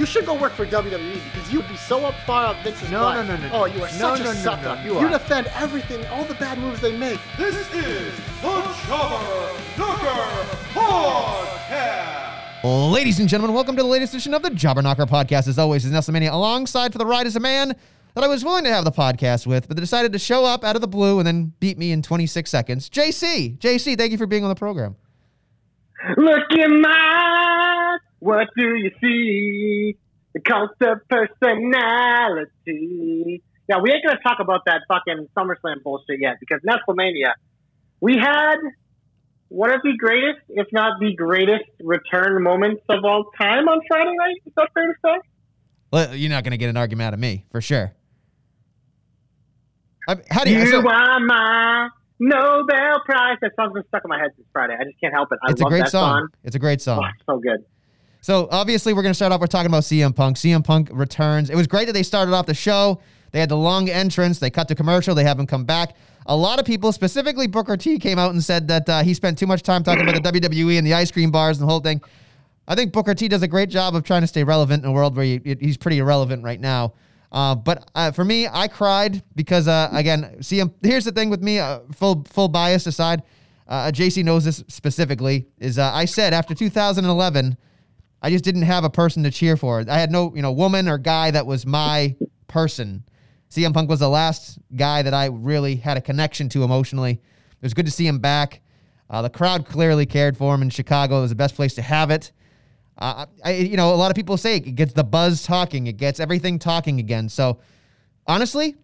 You should go work for WWE because you'd be so up far up Vince's No, butt. no, no, no, oh, no. Oh, you are No, such no, a no, sucker. no, you are. defend everything, all the bad moves they make. This is the Jobber Knocker Podcast. Ladies and gentlemen, welcome to the latest edition of the Jobber Knocker podcast. As always, is Nestlemania. Alongside for the ride is a man that I was willing to have the podcast with, but they decided to show up out of the blue and then beat me in 26 seconds. JC, JC, thank you for being on the program. Look in my eyes, what do you see? The cult of personality. Yeah, we ain't gonna talk about that fucking SummerSlam bullshit yet because Nestlemania, we had one of the greatest, if not the greatest, return moments of all time on Friday night. Is that fair to say? Well, you're not going to get an argument out of me, for sure. I, how do you? You so- are my Nobel Prize. That song's been stuck in my head since Friday. I just can't help it. I it's a great that song. It's a great Oh, song. it's so good. So obviously, we're going to start off. We're talking about CM Punk. CM Punk returns. It was great that they started off the show. They had the long entrance. They cut to commercial. They have him come back. A lot of people, specifically Booker T, came out and said that uh, he spent too much time talking about the WWE and the ice cream bars and the whole thing. I think Booker T does a great job of trying to stay relevant in a world where he, he's pretty irrelevant right now. Uh, but uh, for me, I cried because uh, again, CM. Here's the thing with me, uh, full full bias aside. Uh, JC knows this specifically. Is I said after 2011. I just didn't have a person to cheer for. I had no, you know, woman or guy that was my person. CM Punk was the last guy that I really had a connection to emotionally. It was good to see him back. Uh, the crowd clearly cared for him in Chicago. It was the best place to have it. Uh, I, you know, a lot of people say it gets the buzz talking. It gets everything talking again. So, honestly,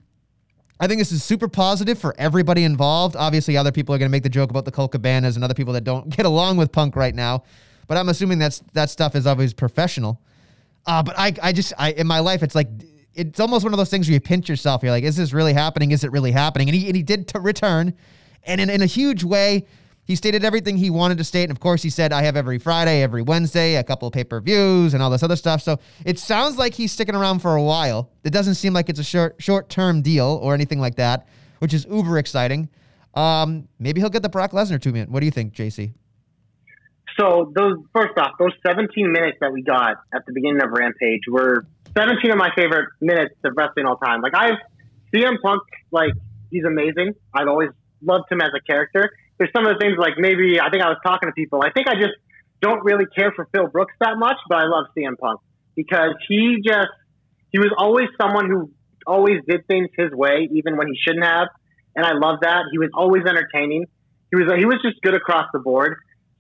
I think this is super positive for everybody involved. Obviously, other people are going to make the joke about the Colt Cabanas and other people that don't get along with Punk right now. But I'm assuming that's that stuff is always professional. Uh, but I, I just, I in my life, it's like it's almost one of those things where you pinch yourself. You're like, is this really happening? Is it really happening? And he, and he did to return, and in, in a huge way, he stated everything he wanted to state. And of course, he said, I have every Friday, every Wednesday, a couple of pay per views, and all this other stuff. So it sounds like he's sticking around for a while. It doesn't seem like it's a short short term deal or anything like that, which is uber exciting. Um, maybe he'll get the Brock Lesnar minute. What do you think, JC? So those first off, those 17 minutes that we got at the beginning of Rampage were 17 of my favorite minutes of wrestling all time. Like I've CM Punk, like he's amazing. I've always loved him as a character. There's some of the things like maybe I think I was talking to people. I think I just don't really care for Phil Brooks that much, but I love CM Punk because he just he was always someone who always did things his way, even when he shouldn't have. And I love that. He was always entertaining. He was he was just good across the board.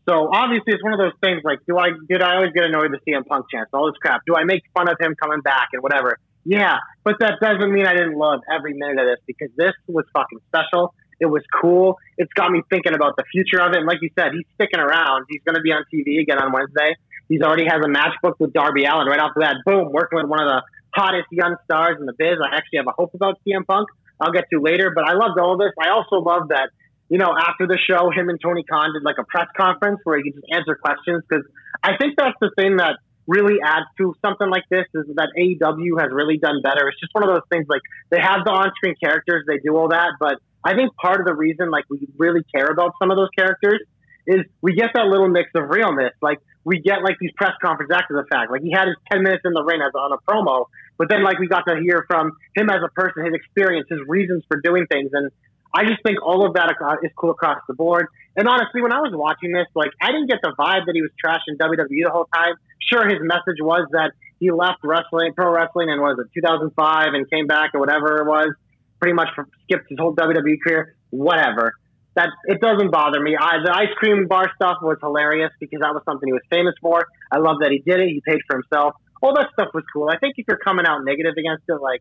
So obviously, it's one of those things. Like, do I did I always get annoyed with CM Punk chance? All this crap. Do I make fun of him coming back and whatever? Yeah, but that doesn't mean I didn't love every minute of this because this was fucking special. It was cool. It's got me thinking about the future of it. And like you said, he's sticking around. He's going to be on TV again on Wednesday. He's already has a match booked with Darby Allin. Right after that, boom, working with one of the hottest young stars in the biz. I actually have a hope about CM Punk. I'll get to later, but I loved all of this. I also love that you know, after the show, him and Tony Khan did like a press conference where he could just answer questions because I think that's the thing that really adds to something like this is that AEW has really done better. It's just one of those things like they have the on-screen characters, they do all that, but I think part of the reason like we really care about some of those characters is we get that little mix of realness. Like we get like these press conference after the fact. Like he had his ten minutes in the ring as on a promo, but then like we got to hear from him as a person, his experience, his reasons for doing things, and I just think all of that is cool across the board. And honestly, when I was watching this, like I didn't get the vibe that he was trashing WWE the whole time. Sure, his message was that he left wrestling, pro wrestling, and was it 2005 and came back or whatever it was. Pretty much skipped his whole WWE career. Whatever. That it doesn't bother me. I, the ice cream bar stuff was hilarious because that was something he was famous for. I love that he did it. He paid for himself. All that stuff was cool. I think if you're coming out negative against it, like,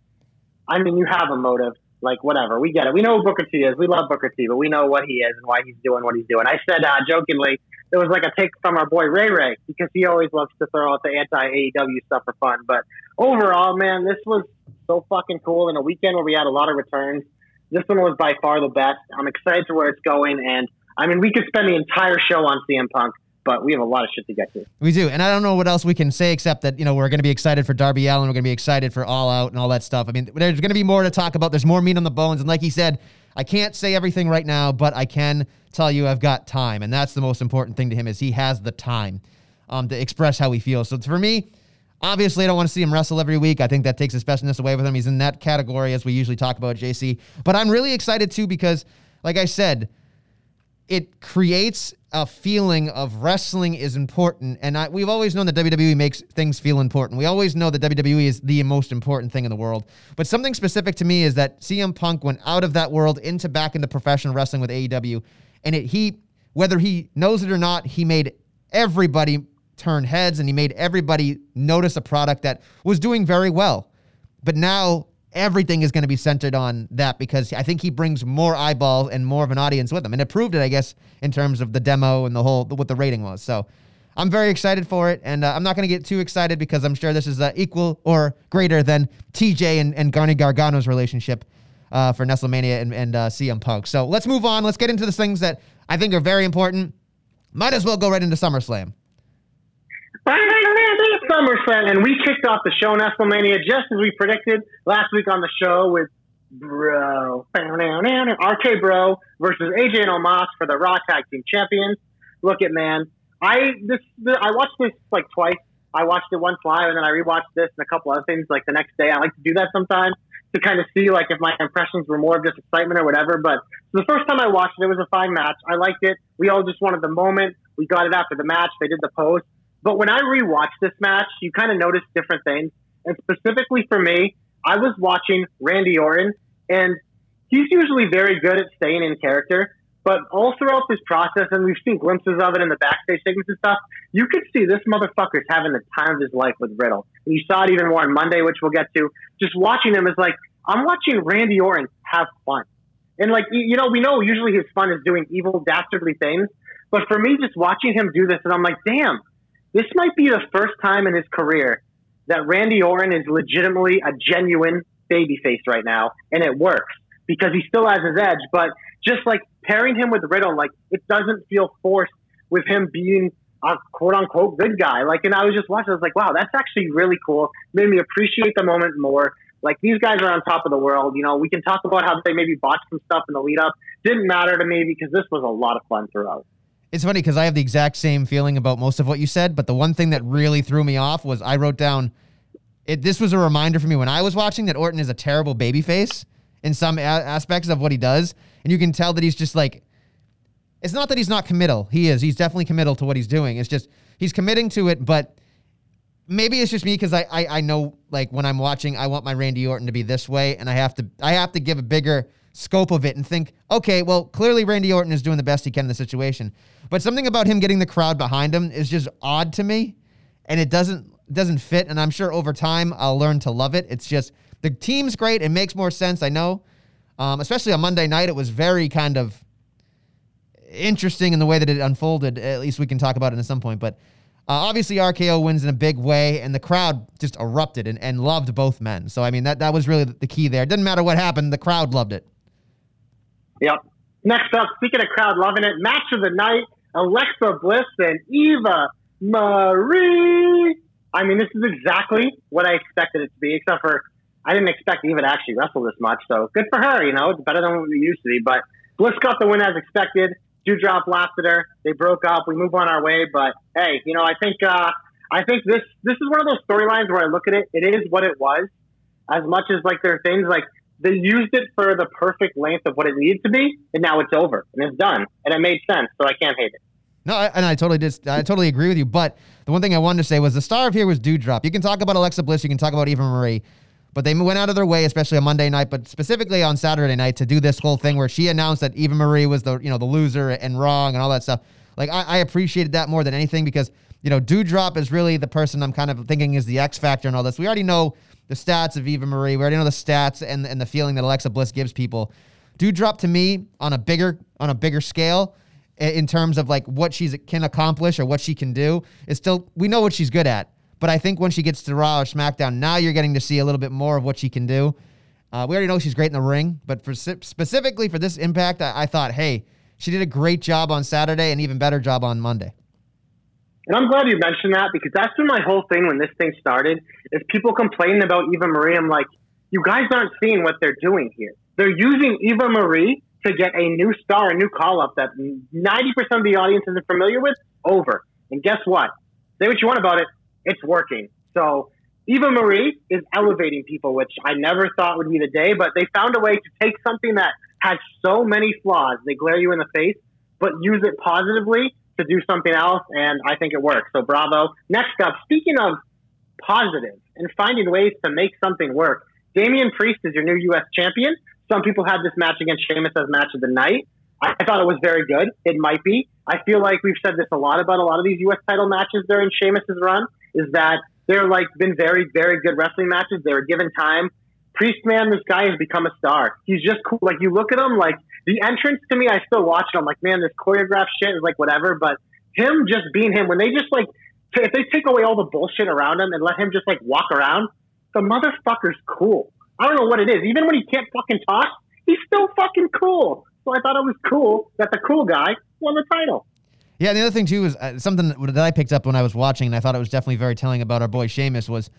I mean, you have a motive Like whatever, we get it. We know who Booker T is. We love Booker T, but we know what he is and why he's doing what he's doing. I said uh, jokingly, it was like a take from our boy Ray Ray because he always loves to throw out the anti AEW stuff for fun. But overall, man, this was so fucking cool in a weekend where we had a lot of returns. This one was by far the best. I'm excited to where it's going, and I mean, we could spend the entire show on CM Punk, but we have a lot of shit to get to. We do, and I don't know what else we can say except that you know we're going to be excited for Darby Allin. We're going to be excited for All Out and all that stuff. I mean, there's going to be more to talk about. There's more meat on the bones, and like he said, I can't say everything right now, but I can tell you I've got time, and that's the most important thing to him is he has the time um, to express how he feels. So for me. Obviously, I don't want to see him wrestle every week. I think that takes his specialness away with him. He's in that category as we usually talk about JC. But I'm really excited too because, like I said, it creates a feeling of wrestling is important. And I, we've always known that WWE makes things feel important. We always know that WWE is the most important thing in the world. But something specific to me is that CM Punk went out of that world into back into professional wrestling with AEW. And it, he, whether he knows it or not, he made everybody turn heads and he made everybody notice a product that was doing very well. But now everything is going to be centered on that because I think he brings more eyeballs and more of an audience with him. And it proved it, I guess, in terms of the demo and the whole, what the rating was. So I'm very excited for it. And uh, I'm not going to get too excited because I'm sure this is uh, equal or greater than TJ and, and Garny Gargano's relationship uh, for Nestlemania and, and uh, CM Punk. So let's move on. Let's get into the things that I think are very important. Might as well go right into SummerSlam. SummerSlam, and we kicked off the show in WrestleMania just as we predicted last week on the show with Bro, RK Bro versus AJ and Omos for the Raw Tag Team Champions. Look at man, I this I watched this like twice. I watched it once live, and then I rewatched this and a couple other things like the next day. I like to do that sometimes to kind of see like if my impressions were more of just excitement or whatever. But the first time I watched it, it was a fine match. I liked it. We all just wanted the moment. We got it after the match. They did the post. But when I rewatched this match, you kind of notice different things. And specifically for me, I was watching Randy Orton, and he's usually very good at staying in character. But all throughout this process, and we've seen glimpses of it in the backstage segments and stuff, you could see this motherfucker's having the time of his life with Riddle. And you saw it even more on Monday, which we'll get to. Just watching him is like, I'm watching Randy Orton have fun. And like, you know, we know usually his fun is doing evil, dastardly things. But for me, just watching him do this, and I'm like, damn, this might be the first time in his career that Randy Orton is legitimately a genuine babyface right now, and it works because he still has his edge. But just like pairing him with Riddle, like it doesn't feel forced with him being a quote unquote good guy. Like, and I was just watching, I was like, wow, that's actually really cool. Made me appreciate the moment more. Like these guys are on top of the world. You know, we can talk about how they maybe botched some stuff in the lead up. Didn't matter to me because this was a lot of fun throughout. It's funny because I have the exact same feeling about most of what you said, but the one thing that really threw me off was I wrote down it. This was a reminder for me when I was watching that Orton is a terrible babyface in some a- aspects of what he does, and you can tell that he's just like. It's not that he's not committal. He is. He's definitely committal to what he's doing. It's just he's committing to it, but maybe it's just me because I, I I know like when I'm watching, I want my Randy Orton to be this way, and I have to I have to give a bigger scope of it and think, okay, well, clearly Randy Orton is doing the best he can in the situation. But something about him getting the crowd behind him is just odd to me, and it doesn't doesn't fit. And I'm sure over time I'll learn to love it. It's just the team's great. It makes more sense. I know, um, especially on Monday night, it was very kind of interesting in the way that it unfolded. At least we can talk about it at some point, but. Uh, obviously, RKO wins in a big way, and the crowd just erupted and, and loved both men. So, I mean, that, that was really the key there. It didn't matter what happened, the crowd loved it. Yep. Next up, speaking of crowd loving it, match of the night Alexa Bliss and Eva Marie. I mean, this is exactly what I expected it to be, except for I didn't expect Eva to actually wrestle this much. So good for her, you know, it's better than what we used to be. But Bliss got the win as expected. Doudrop laughed at her. They broke up. We move on our way. But hey, you know, I think uh, I think this this is one of those storylines where I look at it. It is what it was. As much as like there are things like they used it for the perfect length of what it needed to be, and now it's over and it's done, and it made sense. So I can't hate it. No, and I totally did. I totally agree with you. But the one thing I wanted to say was the star of here was Doudrop. You can talk about Alexa Bliss, you can talk about Eva Marie, but they went out of their way, especially on Monday night, but specifically on Saturday night, to do this whole thing where she announced that Eva Marie was the you know the loser and wrong and all that stuff. Like I, I appreciated that more than anything because you know Doudrop is really the person I'm kind of thinking is the X factor and all this. We already know the stats of Eva Marie. We already know the stats and and the feeling that Alexa Bliss gives people. Doudrop to me on a bigger on a bigger scale in terms of like what she's can accomplish or what she can do is still we know what she's good at. But I think when she gets to Raw or SmackDown, now you're getting to see a little bit more of what she can do. Uh, we already know she's great in the ring, but for specifically for this impact, I, I thought, hey, she did a great job on Saturday and even better job on Monday. And I'm glad you mentioned that because that's been my whole thing when this thing started. Is people complaining about Eva Marie? I'm like, you guys aren't seeing what they're doing here. They're using Eva Marie to get a new star, a new call up that 90% of the audience isn't familiar with. Over. And guess what? Say what you want about it. It's working. So Eva Marie is elevating people, which I never thought would be the day, but they found a way to take something that has so many flaws. They glare you in the face, but use it positively to do something else, and I think it works. So bravo. Next up, speaking of positive and finding ways to make something work, Damian Priest is your new U.S. champion. Some people had this match against Sheamus as match of the night. I thought it was very good. It might be. I feel like we've said this a lot about a lot of these U.S. title matches during Sheamus's run. Is that they're like been very, very good wrestling matches. They were given time. Priest, man, this guy has become a star. He's just cool. Like you look at him, like the entrance to me, I still watch it. I'm like, man, this choreographed shit is like whatever. But him just being him, when they just like, t- if they take away all the bullshit around him and let him just like walk around, the motherfucker's cool. I don't know what it is. Even when he can't fucking talk, he's still fucking cool. So I thought it was cool that the cool guy won the title. Yeah, the other thing too is uh, something that I picked up when I was watching, and I thought it was definitely very telling about our boy Sheamus was.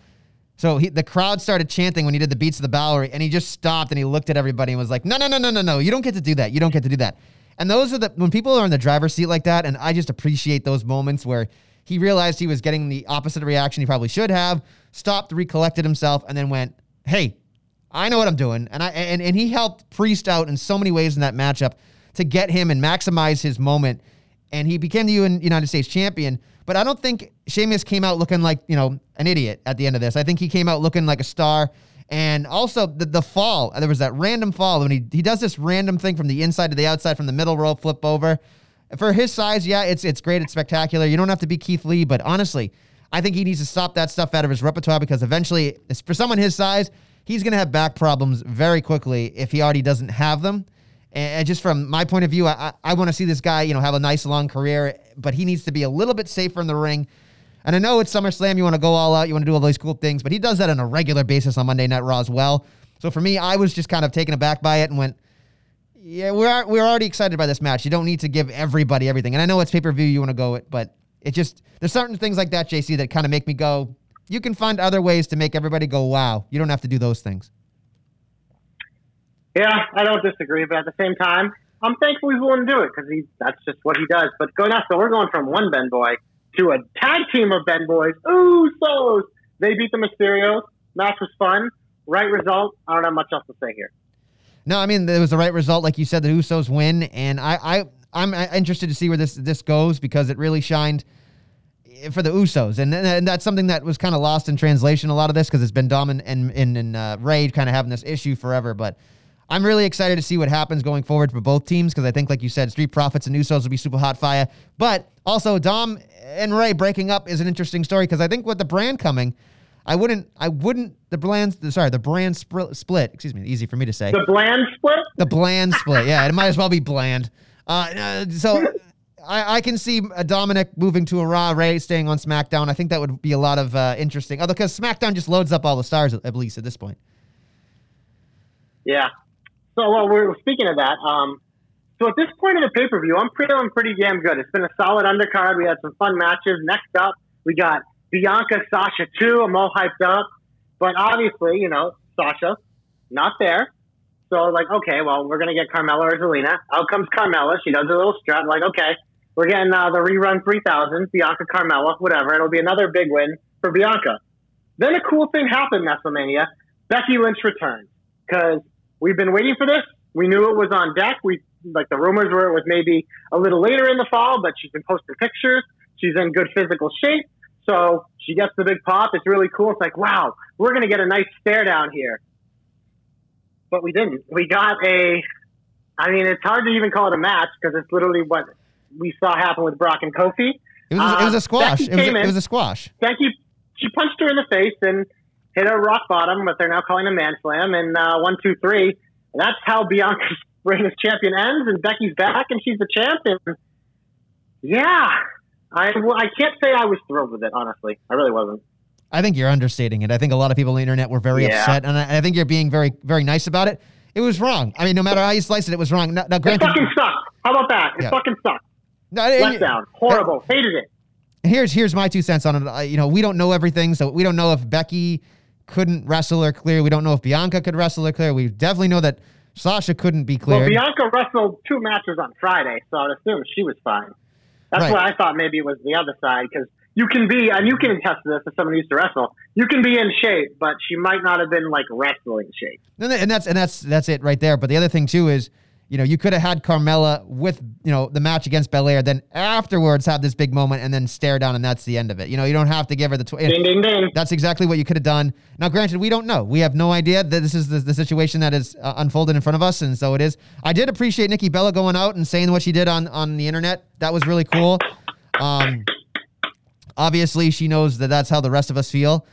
So he, the crowd started chanting when he did the beats of the Bodhrán, and he just stopped and he looked at everybody and was like, "No, no, no, no, no, no! You don't get to do that. You don't get to do that." And those are the when people are in the driver's seat like that, and I just appreciate those moments where he realized he was getting the opposite reaction he probably should have, stopped, recollected himself, and then went, "Hey, I know what I'm doing," and I and and he helped Priest out in so many ways in that matchup to get him and maximize his moment and he became the UN United States champion. But I don't think Sheamus came out looking like you know an idiot at the end of this. I think he came out looking like a star. And also the, the fall, uh, there was that random fall when he he does this random thing from the inside to the outside, from the middle rope flip over. For his size, yeah, it's it's great, it's spectacular. You don't have to be Keith Lee, but honestly, I think he needs to stop that stuff out of his repertoire because eventually, for someone his size, he's going to have back problems very quickly if he already doesn't have them. And just from my point of view, I, I want to see this guy, you know, have a nice long career, but he needs to be a little bit safer in the ring. And I know it's SummerSlam, you want to go all out, you want to do all these cool things, but he does that on a regular basis on Monday Night Raw as well. So for me, I was just kind of taken aback by it and went, yeah, we're we're already excited by this match. You don't need to give everybody everything. And I know it's pay per view, you want to go it, but it just there's certain things like that, JC, that kind of make me go. You can find other ways to make everybody go, wow. You don't have to do those things. Yeah, I don't disagree, but at the same time, I'm thankful he's willing to do it because he that's just what he does. But going so we're going from one Ben Boy to a tag team of Ben Boys. Usos. They beat the Mysterios. Match was fun. Right result. I don't have much else to say here. No, I mean it was the right result, like you said. The Usos win, and I, I, I'm uh, interested to see where this this goes because it really shined for the Usos, and and that's something that was kind of lost in translation. A lot of this because it's been Dom and and, and, and uh, Ray kind of having this issue forever, but. I'm really excited to see what happens going forward for both teams because I think, like you said, Street Profits and Usos will be super hot fire. But also, Dom and Ray breaking up is an interesting story because I think with the brand coming, I wouldn't, I wouldn't the brand, sorry, the brand spr- split. Excuse me, easy for me to say. The bland split. The bland split. Yeah, it might as well be bland. Uh, uh, so I, I can see uh, Dominic moving to a Raw, Ray staying on SmackDown. I think that would be a lot of uh, interesting. Other because SmackDown just loads up all the stars at least at this point. Yeah. So, well, we're speaking of that. Um, so at this point of the pay per view, I'm feeling pretty damn good. It's been a solid undercard. We had some fun matches. Next up, we got Bianca, Sasha too. I'm all hyped up, but obviously, you know, Sasha not there. So like, okay, well, we're gonna get Carmella or Zelina. Out comes Carmella. She does a little strut. Like, okay, we're getting uh, the rerun 3000. Bianca, Carmella, whatever. It'll be another big win for Bianca. Then a cool thing happened, WrestleMania. Becky Lynch returned because we've been waiting for this. We knew it was on deck. We like the rumors were it was maybe a little later in the fall, but she's been posting pictures. She's in good physical shape, so she gets the big pop. It's really cool. It's like wow, we're gonna get a nice stare down here, but we didn't. We got a. I mean, it's hard to even call it a match because it's literally what we saw happen with Brock and Kofi. It was, it was Uh, a squash. It was, a, it was a squash. Becky, she punched her in the face, and hit a rock bottom, what they're now calling a man slam, and uh, one, two, three. And that's how Bianca's reign as champion ends, and Becky's back, and she's the champion. Yeah, I well, I can't say I was thrilled with it. Honestly, I really wasn't. I think you're understating it. I think a lot of people on the internet were very Yeah. upset, and I, I think you're being very, very nice about it. It was wrong. I mean, no matter how you slice it, it was wrong. Now, now It granted, fucking sucked. How about that? It Yeah. fucking sucked. no, and- Let down. Horrible. Hated it. here's here's my two cents on it. Uh, you know, we don't know everything, so we don't know if Becky couldn't wrestle her clear. We don't know if Bianca could wrestle her clear. We definitely know that Sasha couldn't be clear. Well. Bianca wrestled two matches on Friday, so I'd assume she was fine. That's Right. why I thought maybe it was the other side because you can be, and you can attest to this as someone who used to wrestle. You can be in shape, but she might not have been like wrestling shape. And and that's and that's that's it right there. But the other thing too is, you know, you could have had Carmella with you know the match against Belair, then afterwards have this big moment and then stare down, and that's the end of it. You know, you don't have to give her the. Tw- Ding, ding, ding. That's exactly what you could have done. Now, granted, we don't know. We have no idea that this is the, the situation that is uh, unfolded in front of us, and so it is. I did appreciate Nikki Bella going out and saying what she did on on the internet. That was really cool. Um, obviously, she knows that that's how the rest of us feel.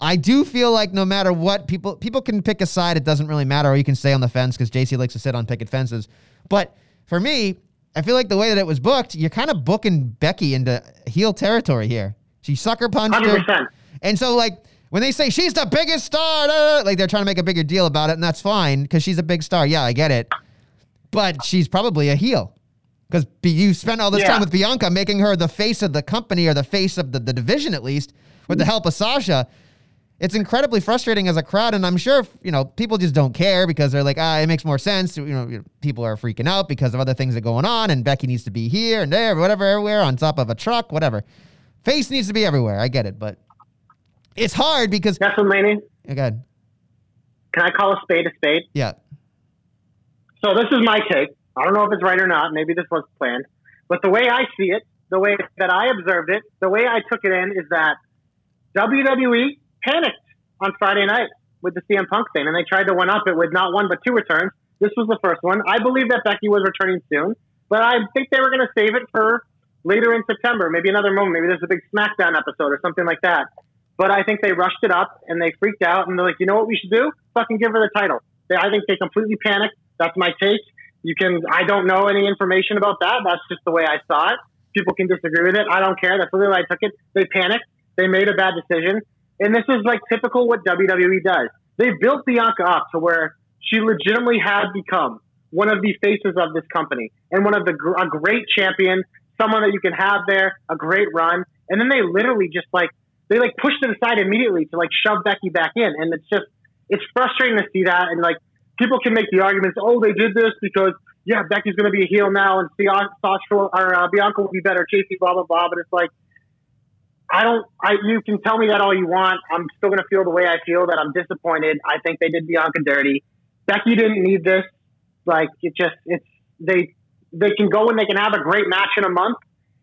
I do feel like no matter what, people people can pick a side. It doesn't really matter, or you can stay on the fence because JC likes to sit on picket fences. But for me, I feel like the way that it was booked, you're kind of booking Becky into heel territory here. She sucker punched her. 100%. And so, like, when they say she's the biggest star, da, da, da, like they're trying to make a bigger deal about it, and that's fine because she's a big star. Yeah, I get it. But she's probably a heel because you spent all this Yeah. time with Bianca making her the face of the company or the face of the, the division, at least, with the help of Sasha. It's incredibly frustrating as a crowd, and I'm sure you know people just don't care because they're like, ah, it makes more sense. You know, people are freaking out because of other things that are going on, and Becky needs to be here and there, whatever, everywhere on top of a truck, whatever. Face needs to be everywhere. I get it, but it's hard because WrestleMania. again, Can I call a spade a spade? yeah, So this is my take. I don't know if it's right or not. Maybe this was planned. But the way I see it, the way that I observed it, the way I took it in is that WWE panicked on Friday night with the CM Punk thing, and they tried to one up it with not one but two returns. This was the first one. I believe that Becky was returning soon, but I think they were going to save it for later in September, maybe another moment. Maybe there's a big SmackDown episode or something like that. But I think they rushed it up and they freaked out and they're like, you know what we should do? Fucking give her the title. They, I think they completely panicked. That's my take. You can, I don't know any information about that. That's just the way I saw it. People can disagree with it. I don't care. That's the way I took it. They panicked. They made a bad decision. And this is like typical what WWE does. They built Bianca up to where she legitimately had become one of the faces of this company and one of the a great champion, someone that you can have there, a great run. And then they literally just like they like pushed it aside immediately to like shove Becky back in, and it's just it's frustrating to see that. And like people can make the arguments, oh, they did this because yeah, Becky's going to be a heel now, and Sasha or uh, Bianca will be better, Casey, blah blah blah. But it's like I don't. I you can tell me that all you want. I'm still going to feel the way I feel that I'm disappointed. I think they did Bianca dirty. Becky didn't need this. Like it just it's they they can go and they can have a great match in a month.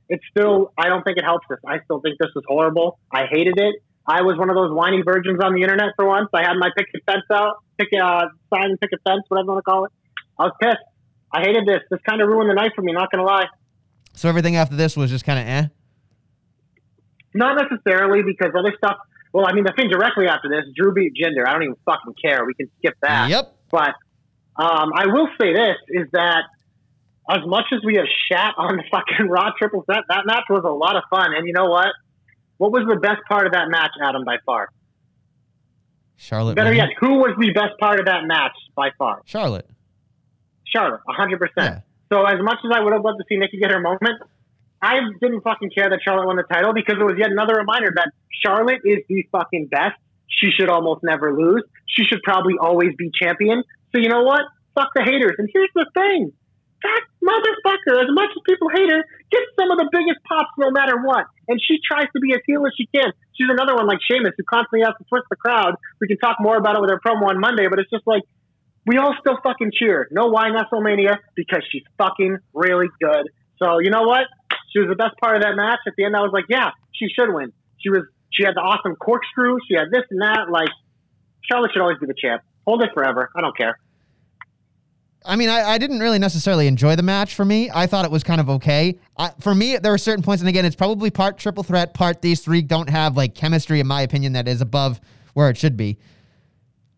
It's still I don't think it helps us. I still think this was horrible. I hated it. I was one of those whining virgins on the internet for once. I had my picket fence out, pick uh sign and picket fence, whatever you want to call it. I was pissed. I hated this. This kind of ruined the night for me. Not gonna lie. so everything after this was just kind of eh. Not necessarily because other stuff. Well, I mean, the thing directly after this, Drew beat Jinder. I don't even fucking care. We can skip that. Yep. But um, I will say this is that as much as we have shat on the fucking Raw triple threat, that match was a lot of fun. And you know what? What was the best part of that match, Adam, by far? Charlotte. Better yet, who was the best part of that match by far? Charlotte. Charlotte, 100%. Yeah. So as much as I would have loved to see Nikki get her moment, I didn't fucking care that Charlotte won the title because it was yet another reminder that Charlotte is the fucking best. She should almost never lose. She should probably always be champion. So you know what? Fuck the haters. And here's the thing. That motherfucker, as much as people hate her, gets some of the biggest pops no matter what. And she tries to be as heel as she can. She's another one like Sheamus who constantly has to twist the crowd. We can talk more about it with her promo on Monday, but it's just like, we all still fucking cheer. No why WrestleMania because she's fucking really good. So you know what? She was the best part of that match. At the end, I was like, yeah, she should win. She was. She had the awesome corkscrew. She had this and that. Like Charlotte should always be the champ. Hold it forever. I don't care. I mean, I, I didn't really necessarily enjoy the match for me. I thought it was kind of okay. I, for me, there were certain points, and again, it's probably part triple threat, part these three don't have like chemistry, in my opinion, that is above where it should be.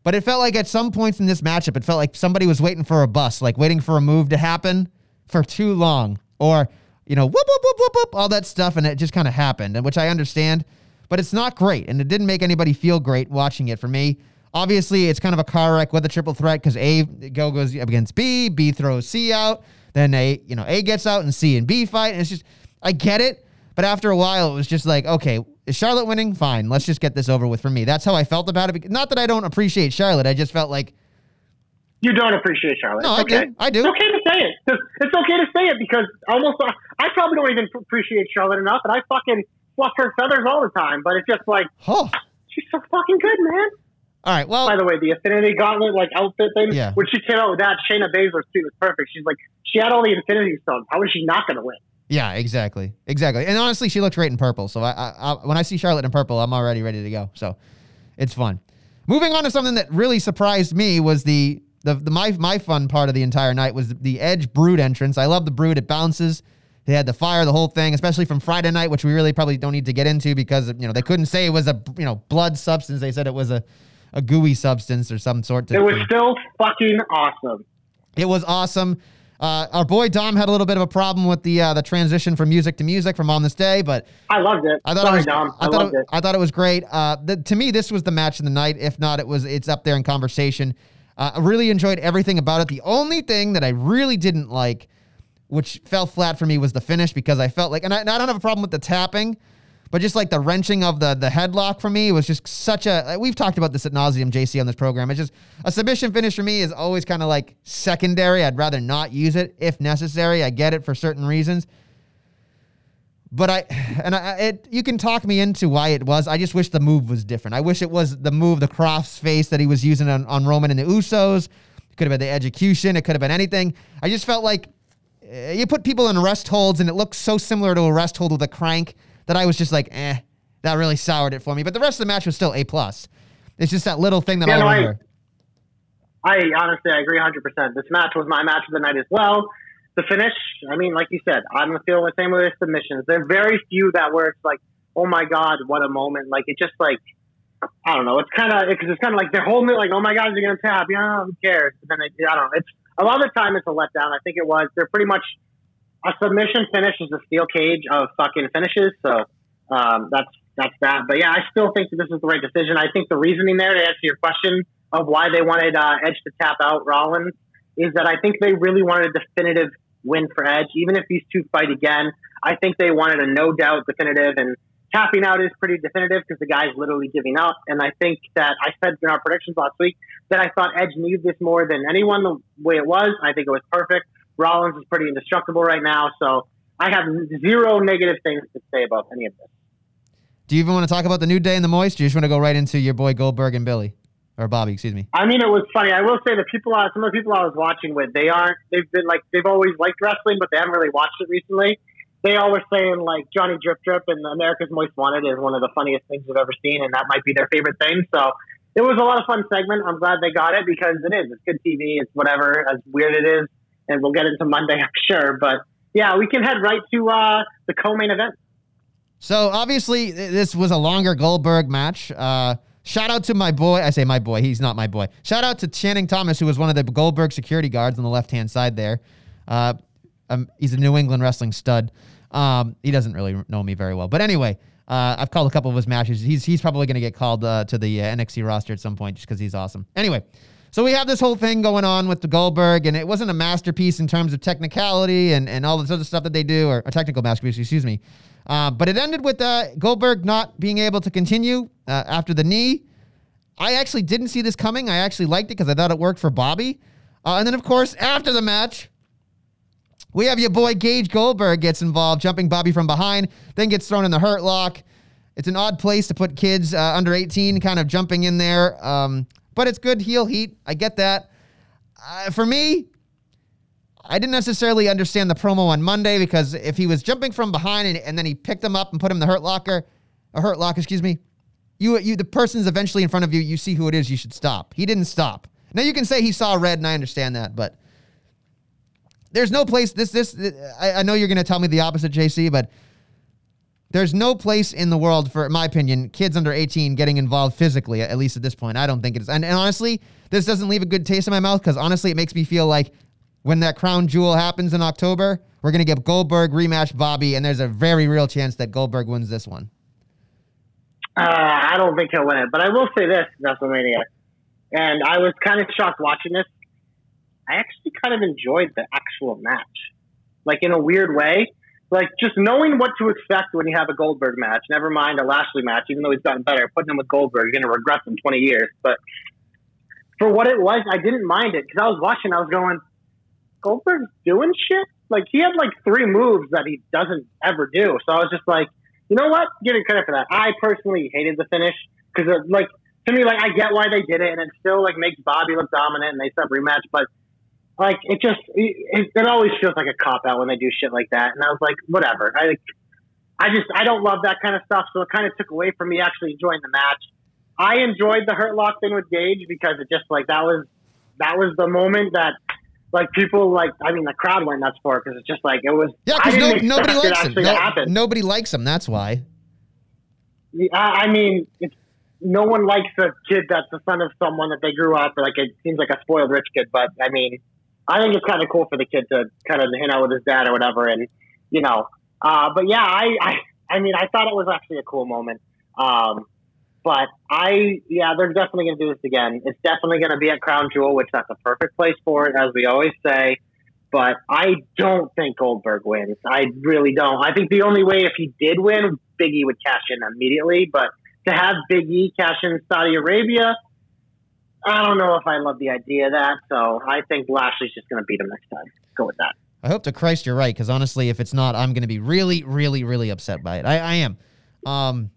But it felt like at some points in this matchup, it felt like somebody was waiting for a bus, like waiting for a move to happen for too long, or you know, whoop whoop whoop whoop whoop, all that stuff, and it just kind of happened, and which I understand, but it's not great, and it didn't make anybody feel great watching it for me. Obviously, it's kind of a car wreck with a triple threat because A go goes up against B, B throws C out, then A you know A gets out and C and B fight, and it's just I get it, but after a while, it was just like okay, is Charlotte winning? Fine, let's just get this over with for me. That's how I felt about it. Not that I don't appreciate Charlotte, I just felt like You don't appreciate Charlotte. no, I okay. do, I do. It's okay to say it. It's it's okay to say it because almost I probably don't even appreciate Charlotte enough, and I fucking fluff her feathers all the time. But it's just like Oh, she's so fucking good, man. all right. Well, By the way, the Infinity Gauntlet like outfit thing. Yeah. When she came out with that, Shayna Baszler suit was perfect. She's like, she had all the Infinity Stones. How is she not going to win? Yeah, exactly, exactly. And honestly, she looked great in purple. So I, I, I, when I see Charlotte in purple, I'm already ready to go. So it's fun. Moving on to something that really surprised me was the the, the my my fun part of the entire night was the Edge Brood entrance. I love the Brood. It bounces. They had the fire, the whole thing, especially from Friday night, which we really probably don't need to get into because you know they couldn't say it was a you know blood substance. They said it was a a gooey substance or some sort. It was still fucking awesome. It was awesome. Uh, our boy Dom had a little bit of a problem with the uh, the transition from music to music from On This Day, but I loved it. I thought Sorry, it was, Dom. I, I, thought loved it, it. I thought it was great. Uh, the, to me, this was the match of the night. If not, it was. It's up there in conversation. Uh, I really enjoyed everything about it. The only thing that I really didn't like, which fell flat for me, was the finish because I felt like, and I, and I don't have a problem with the tapping, but just like the wrenching of the the headlock for me was just such a. We've talked about this at nauseum, JC, on this program. It's just a submission finish for me is always kind of like secondary. I'd rather not use it if necessary. I get it for certain reasons. But I and I it you can talk me into why it was. I just wish the move was different. I wish it was the move, the cross face that he was using on, on Roman and the Usos. It could have been the execution. It could have been anything. I just felt like uh, you put people in rest holds and it looked so similar to a rest hold with a crank that I was just like, eh, that really soured it for me. But the rest of the match was still A plus. It's just that little thing that Yeah, I no, I- remember. I honestly, I agree 100%. This match was my match of the night as well. The finish, I mean, like you said, I'm feeling the same with submissions. There are very few that where it's like, oh my God, what a moment. Like, it just like, I don't know. It's kind of, because it's kind of like they're holding it like, oh my God, going to tap. Yeah, who cares? But then, I don't know. It's a lot of the time it's a letdown. I think it was. They're pretty much, a submission finish is a steel cage of fucking finishes. So um, that's that's that. But yeah, I still think that this is the right decision. I think the reasoning there to answer your question of why they wanted uh, Edge to tap out Rollins is that I think they really wanted a definitive win for Edge. Even if these two fight again, I think they wanted a no doubt definitive. And tapping out is pretty definitive because the guy's literally giving up. And I think that I said in our predictions last week that I thought Edge needed this more than anyone the way it was. I think it was perfect. Rollins is pretty indestructible right now. So I have zero negative things to say about any of this. Do you even want to talk about the New Day and the Moist? Or you just want to go right into your boy Goldberg and Billy? Or Bobby, excuse me. I mean, it was funny. I will say the people, I- some of the people I was watching with, they aren't. They've been like they've always liked wrestling, but they haven't really watched it recently. They all were saying like Johnny Drip Drip and America's Most Wanted is one of the funniest things we've ever seen, and that might be their favorite thing. So it was a lot of fun segment. I'm glad they got it because it is. It's good TV. It's whatever as weird it is, and we'll get into Monday, I'm sure. But yeah, we can head right to uh, the co-main event. So obviously, this was a longer Goldberg match. Uh, shout out to my boy. I say my boy. He's not my boy. Shout out to Channing Thomas, who was one of the Goldberg security guards on the left hand side there. Uh, um, he's a New England wrestling stud. Um, he doesn't really know me very well, but anyway, uh, I've called a couple of his matches. He's he's probably going to get called uh, to the uh, NXT roster at some point just because he's awesome. Anyway. So we have this whole thing going on with the Goldberg, and it wasn't a masterpiece in terms of technicality and, and all this other stuff that they do, or a technical masterpiece, excuse me. Uh, but it ended with uh, Goldberg not being able to continue uh, after the knee. I actually didn't see this coming. I actually liked it because I thought it worked for Bobby. Uh, and then, of course, after the match, we have your boy Gage Goldberg gets involved, jumping Bobby from behind, then gets thrown in the hurt lock. It's an odd place to put kids uh, under 18 kind of jumping in there. Um, but it's good heel heat. I get that. For me, I didn't necessarily understand the promo on Monday because if he was jumping from behind and, and then he picked him up and put him in the hurt locker, a hurt lock, excuse me, you you the person's eventually in front of you. You see who it is. You should stop. He didn't stop. Now you can say he saw red, and I understand that, but there's no place. This this I, I know you're going to tell me the opposite, JC, but there's no place in the world for, in my opinion, kids under 18 getting involved physically, at least at this point. I don't think it is. And, and honestly, this doesn't leave a good taste in my mouth because honestly, it makes me feel like when that crown jewel happens in October, we're going to get Goldberg rematch Bobby, and there's a very real chance that Goldberg wins this one. Uh, I don't think he'll win it, but I will say this: WrestleMania, and I was kind of shocked watching this. I actually kind of enjoyed the actual match, like in a weird way. Like just knowing what to expect when you have a Goldberg match. Never mind a Lashley match, even though he's gotten better. Putting him with Goldberg, you're gonna regret in 20 years. But for what it was, I didn't mind it because I was watching. I was going, Goldberg's doing shit. Like he had like three moves that he doesn't ever do. So I was just like, you know what? Give him credit for that. I personally hated the finish because like to me, like I get why they did it, and it still like makes Bobby look dominant, and they set rematch, but. Like it just, it, it always feels like a cop out when they do shit like that, and I was like, whatever. I, I just, I don't love that kind of stuff, so it kind of took away from me actually enjoying the match. I enjoyed the Hurt Lock thing with Gage because it just like that was, that was the moment that like people like I mean the crowd went nuts for it because it's just like it was Yeah, because no, nobody likes him. No- nobody likes him. That's why. I I mean it's no one likes a kid that's the son of someone that they grew up like it seems like a spoiled rich kid but I mean I think it's kind of cool for the kid to kind of hang out with his dad or whatever and you know uh, but yeah I, I I mean I thought it was actually a cool moment um, but I yeah they're definitely gonna do this again it's definitely gonna be at Crown Jewel which that's a perfect place for it as we always say but I don't think Goldberg wins. I really don't. I think the only way if he did win, Biggie would cash in immediately. But to have Big E cash in Saudi Arabia, I don't know if I love the idea of that. So I think Lashley's just going to beat him next time. Go with that. I hope to Christ you're right, because honestly, if it's not, I'm going to be really, really, really upset by it. I, I am. Um,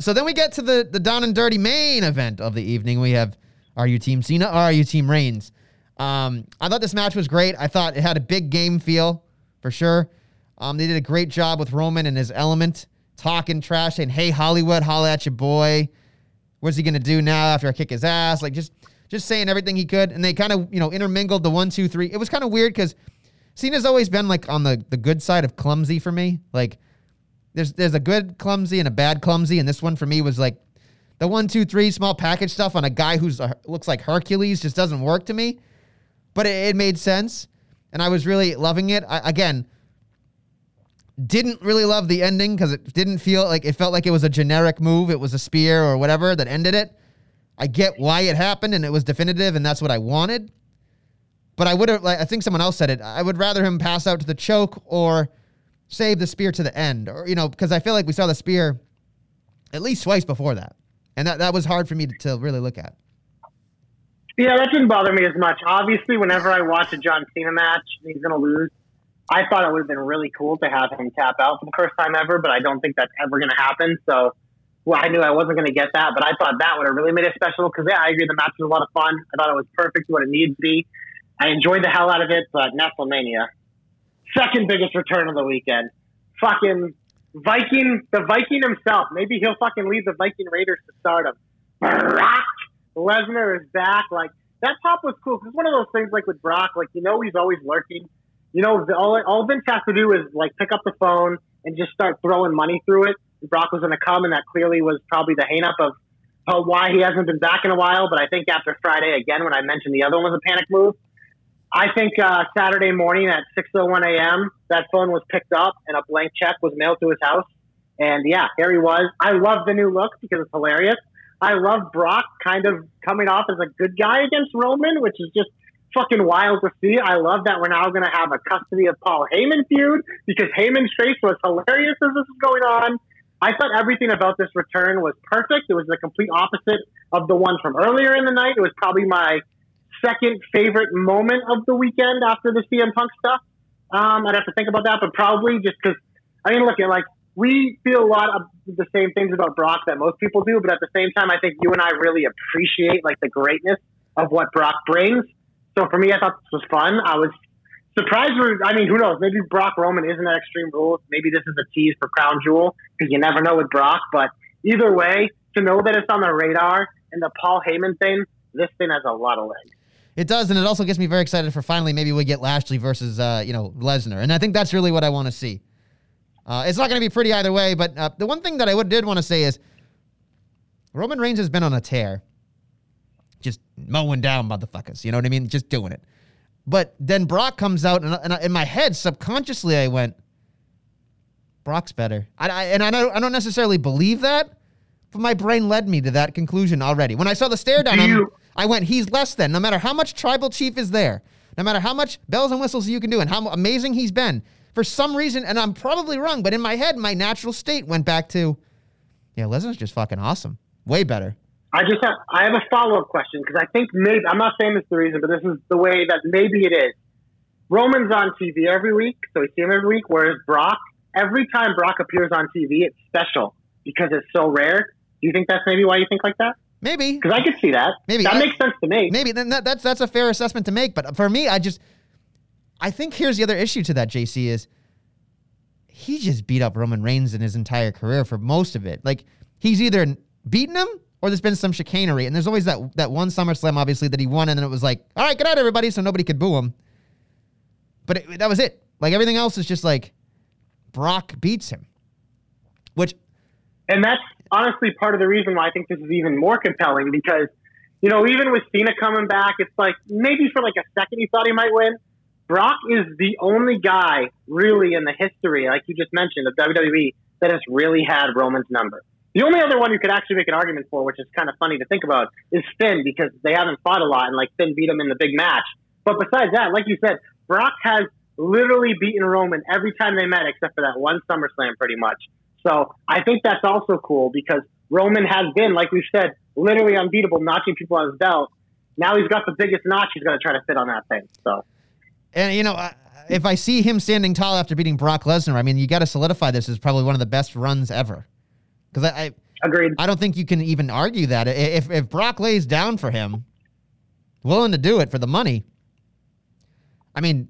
so then we get to the the down and dirty main event of the evening. We have are you Team Cena? Or are you Team Reigns? Um, I thought this match was great. I thought it had a big game feel for sure. Um, they did a great job with Roman and his element, talking trash, saying, "Hey Hollywood, holla at your boy." What's he gonna do now after I kick his ass? Like just just saying everything he could, and they kind of you know intermingled the one, two, three. It was kind of weird because Cena's always been like on the the good side of clumsy for me. Like there's there's a good clumsy and a bad clumsy, and this one for me was like the one, two, three small package stuff on a guy who's a, looks like Hercules just doesn't work to me. But it, it made sense, and I was really loving it. I, again, didn't really love the ending because it didn't feel like it felt like it was a generic move. It was a spear or whatever that ended it. I get why it happened, and it was definitive, and that's what I wanted. But I would have, like, I think someone else said it. I would rather him pass out to the choke or save the spear to the end, or you know, because I feel like we saw the spear at least twice before that, and that that was hard for me to, to really look at. Yeah, that didn't bother me as much. Obviously, whenever I watch a John Cena match he's to lose, I thought it would have been really cool to have him tap out for the first time ever, but I don't think that's ever going to happen. So, well, I knew I wasn't going to get that, but I thought that would have really made it special because, yeah, I agree the match was a lot of fun. I thought it was perfect what it needed to be. I enjoyed the hell out of it, but WrestleMania, second biggest return of the weekend. Fucking Viking, the Viking himself. Maybe he'll fucking lead the Viking Raiders to stardom. Brock Lesnar is back. Like that pop was cool. It's one of those things like with Brock. Like you know he's always lurking. You know all all Vince has to do is like pick up the phone and just start throwing money through it. Brock was going to come, and that clearly was probably the hang up of why he hasn't been back in a while. But I think after Friday again, when I mentioned the other one was a panic move, I think uh, Saturday morning at 6:01 a.m. that phone was picked up and a blank check was mailed to his house. And yeah, there he was. I love the new look because it's hilarious. I love Brock kind of coming off as a good guy against Roman, which is just fucking wild to see. I love that we're now going to have a custody of Paul Heyman feud because Heyman's face was hilarious as this is going on. I thought everything about this return was perfect. It was the complete opposite of the one from earlier in the night. It was probably my second favorite moment of the weekend after the CM Punk stuff. Um, I'd have to think about that, but probably just because I mean, look at like we feel a lot of the same things about Brock that most people do, but at the same time, I think you and I really appreciate like the greatness of what Brock brings. So for me, I thought this was fun. I was surprised. I mean, who knows? Maybe Brock Roman isn't at Extreme Rules. Maybe this is a tease for Crown Jewel because you never know with Brock. But either way, to know that it's on the radar and the Paul Heyman thing, this thing has a lot of legs. It does, and it also gets me very excited for finally maybe we get Lashley versus uh, you know Lesnar, and I think that's really what I want to see. Uh, it's not going to be pretty either way. But uh, the one thing that I would, did want to say is Roman Reigns has been on a tear, just mowing down motherfuckers. You know what I mean? Just doing it. But then Brock comes out, and, and in my head, subconsciously, I went, Brock's better. I, I, and I don't, I don't necessarily believe that, but my brain led me to that conclusion already. When I saw the stare down, Do you- I went, he's less than. No matter how much tribal chief is there, no matter how much bells and whistles you can do, and how amazing he's been, for some reason, and I'm probably wrong, but in my head, my natural state went back to, yeah, Lesnar's just fucking awesome. Way better. I just have I have a follow up question because I think maybe I'm not saying is the reason, but this is the way that maybe it is. Roman's on TV every week, so we see him every week. Whereas Brock, every time Brock appears on TV, it's special because it's so rare. Do you think that's maybe why you think like that? Maybe. Because I could see that. Maybe. that I- makes sense to me. Maybe then that, that's that's a fair assessment to make. But for me, I just I think here's the other issue to that. JC is he just beat up Roman Reigns in his entire career for most of it. Like he's either beaten him or there's been some chicanery. And there's always that that one SummerSlam, obviously, that he won, and then it was like, all right, good night, everybody, so nobody could boo him. But it, that was it. Like everything else is just like Brock beats him, which And that's honestly part of the reason why I think this is even more compelling because, you know, even with Cena coming back, it's like maybe for like a second you thought he might win. Brock is the only guy really in the history, like you just mentioned, of WWE that has really had Roman's number. The only other one you could actually make an argument for, which is kind of funny to think about, is Finn because they haven't fought a lot and like Finn beat him in the big match. But besides that, like you said, Brock has literally beaten Roman every time they met except for that one SummerSlam pretty much. So I think that's also cool because Roman has been, like we've said, literally unbeatable, knocking people on his belt. Now he's got the biggest notch he's going to try to fit on that thing. So And you know, I- if I see him standing tall after beating Brock Lesnar, I mean, you got to solidify this as probably one of the best runs ever. Because I, I, agreed. I don't think you can even argue that. If if Brock lays down for him, willing to do it for the money, I mean,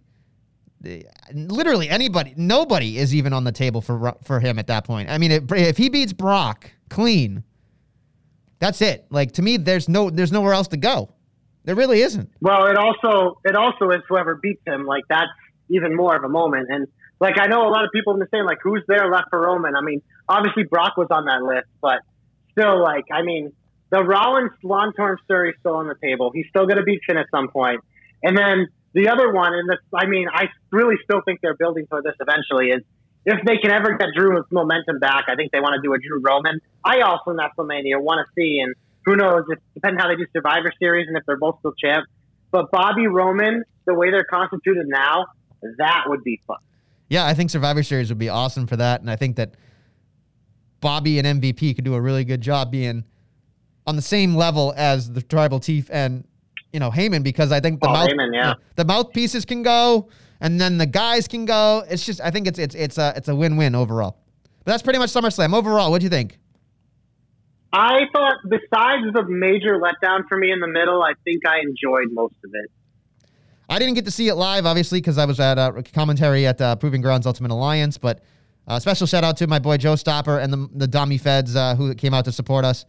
literally anybody, nobody is even on the table for for him at that point. I mean, if, he beats Brock clean, that's it. Like to me, there's no there's nowhere else to go. There really isn't. Well, it also it also is whoever beats him. Like that's even more of a moment. And like I know a lot of people have been saying like who's there left for Roman. I mean, obviously Brock was on that list, but still, like I mean, the Rollins Lontorm story is still on the table. He's still going to beat Finn at some point. And then the other one, and this, I mean, I really still think they're building for this eventually. Is if they can ever get Drew's momentum back, I think they want to do a Drew Roman. I also in WrestleMania want to see, and who knows, if, depending how they do Survivor Series and if they're both still champs. But Bobby Roman, the way they're constituted now, that would be fun. Yeah, I think Survivor Series would be awesome for that, and I think that Bobby and MVP could do a really good job being on the same level as the Tribal Chief and you know Heyman because I think the Oh, mouth Heyman, yeah. the mouthpieces can go, and then the guys can go. It's just I think it's it's it's a it's a win win overall. But that's pretty much SummerSlam overall. What do you think? I thought, besides the major letdown for me in the middle, I think I enjoyed most of it. I didn't get to see it live, obviously, because I was at uh, commentary at uh, Proving Grounds Ultimate Alliance. But uh, special shout out to my boy Joe Stopper and the the Dummy Feds uh, who came out to support us.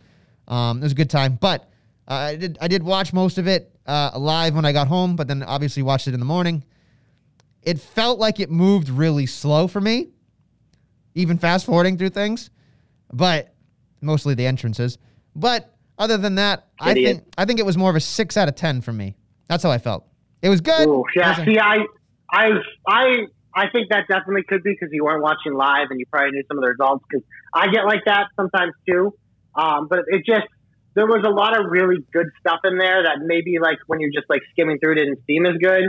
Um, it was a good time. But I did I did watch most of it uh, live when I got home, but then obviously watched it in the morning. It felt like it moved really slow for me, even fast forwarding through things, but mostly the entrances. But other than that, I think I think it was more of a six out of ten for me. That's how I felt. It was good. Ooh, yeah. wasn't- See, I, I, I, I think that definitely could be because you weren't watching live and you probably knew some of the results. Because I get like that sometimes too. Um, but it just there was a lot of really good stuff in there that maybe like when you're just like skimming through it didn't seem as good.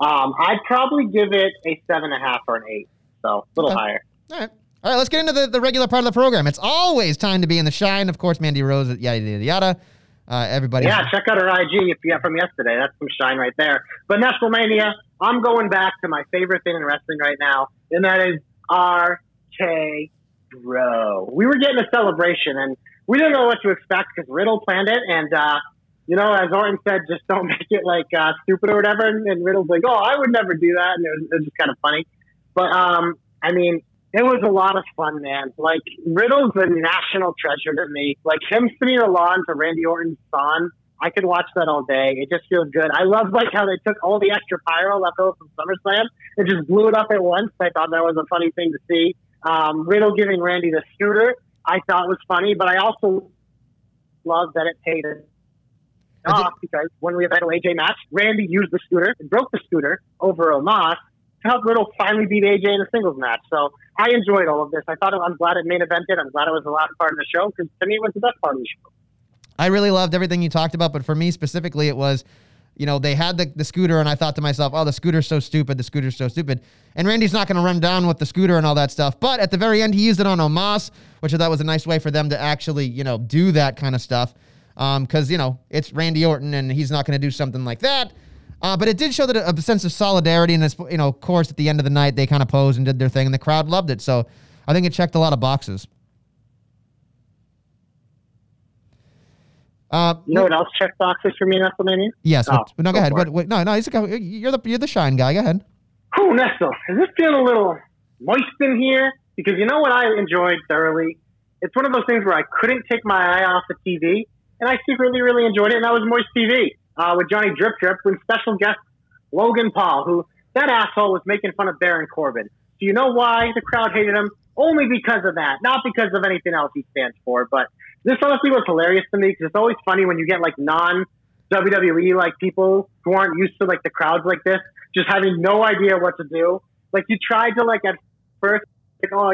Um, I'd probably give it a seven and a half or an eight, so a little Okay. higher. All right. All right, let's get into the, the regular part of the program. It's always time to be in the shine. Of course, Mandy Rose, yada, yada, yada. Uh, everybody. Yeah, check out her IG if you have from yesterday. That's some shine right there. But WrestleMania, I'm going back to my favorite thing in wrestling right now, and that is RK Bro. We were getting a celebration, and we didn't know what to expect because Riddle planned it, and uh, you know, as Orton said, just don't make it like uh, stupid or whatever. And, and Riddle's like, "Oh, I would never do that," and it was, it was just kind of funny. But um, I mean, it was a lot of fun, man. Like Riddle's a national treasure to me. Like him the lawn to Randy Orton's son, I could watch that all day. It just feels good. I love like how they took all the extra pyro left over from SummerSlam and just blew it up at once. I thought that was a funny thing to see. Um, Riddle giving Randy the scooter, I thought was funny, but I also love that it paid off because when we had the AJ match, Randy used the scooter and broke the scooter over Omos to help Riddle finally beat AJ in a singles match. So I enjoyed all of this. I thought it, I'm glad it main evented. I'm glad it was a lot of part of the show because to me it was the best part of the show. I really loved everything you talked about, but for me specifically, it was, you know, they had the, the scooter, and I thought to myself, oh, the scooter's so stupid. The scooter's so stupid. And Randy's not going to run down with the scooter and all that stuff. But at the very end, he used it on Omos, which I thought was a nice way for them to actually, you know, do that kind of stuff. Because, um, you know, it's Randy Orton, and he's not going to do something like that. Uh, but it did show that a, a sense of solidarity, and, you know, of course, at the end of the night, they kind of posed and did their thing, and the crowd loved it. So I think it checked a lot of boxes. Uh, You know what else checked boxes for me in WrestleMania? Yes. Oh, what- no, go go ahead. What, what, no, no, a, guy- you're the you're the shine guy. Go ahead. Whew, Nestle, is this feeling a little moist in here? Because you know what I enjoyed thoroughly? It's one of those things where I couldn't take my eye off the TV, and I secretly really enjoyed it, and that was Moist TV uh, with Johnny Drip Drip with special guest Logan Paul, who that asshole was making fun of Baron Corbin. Do you know why the crowd hated him? Only because of that, not because of anything else he stands for. But this honestly was hilarious to me because it's always funny when you get like non WWE like people who aren't used to like the crowds like this, just having no idea what to do. Like you tried to like at first, like, oh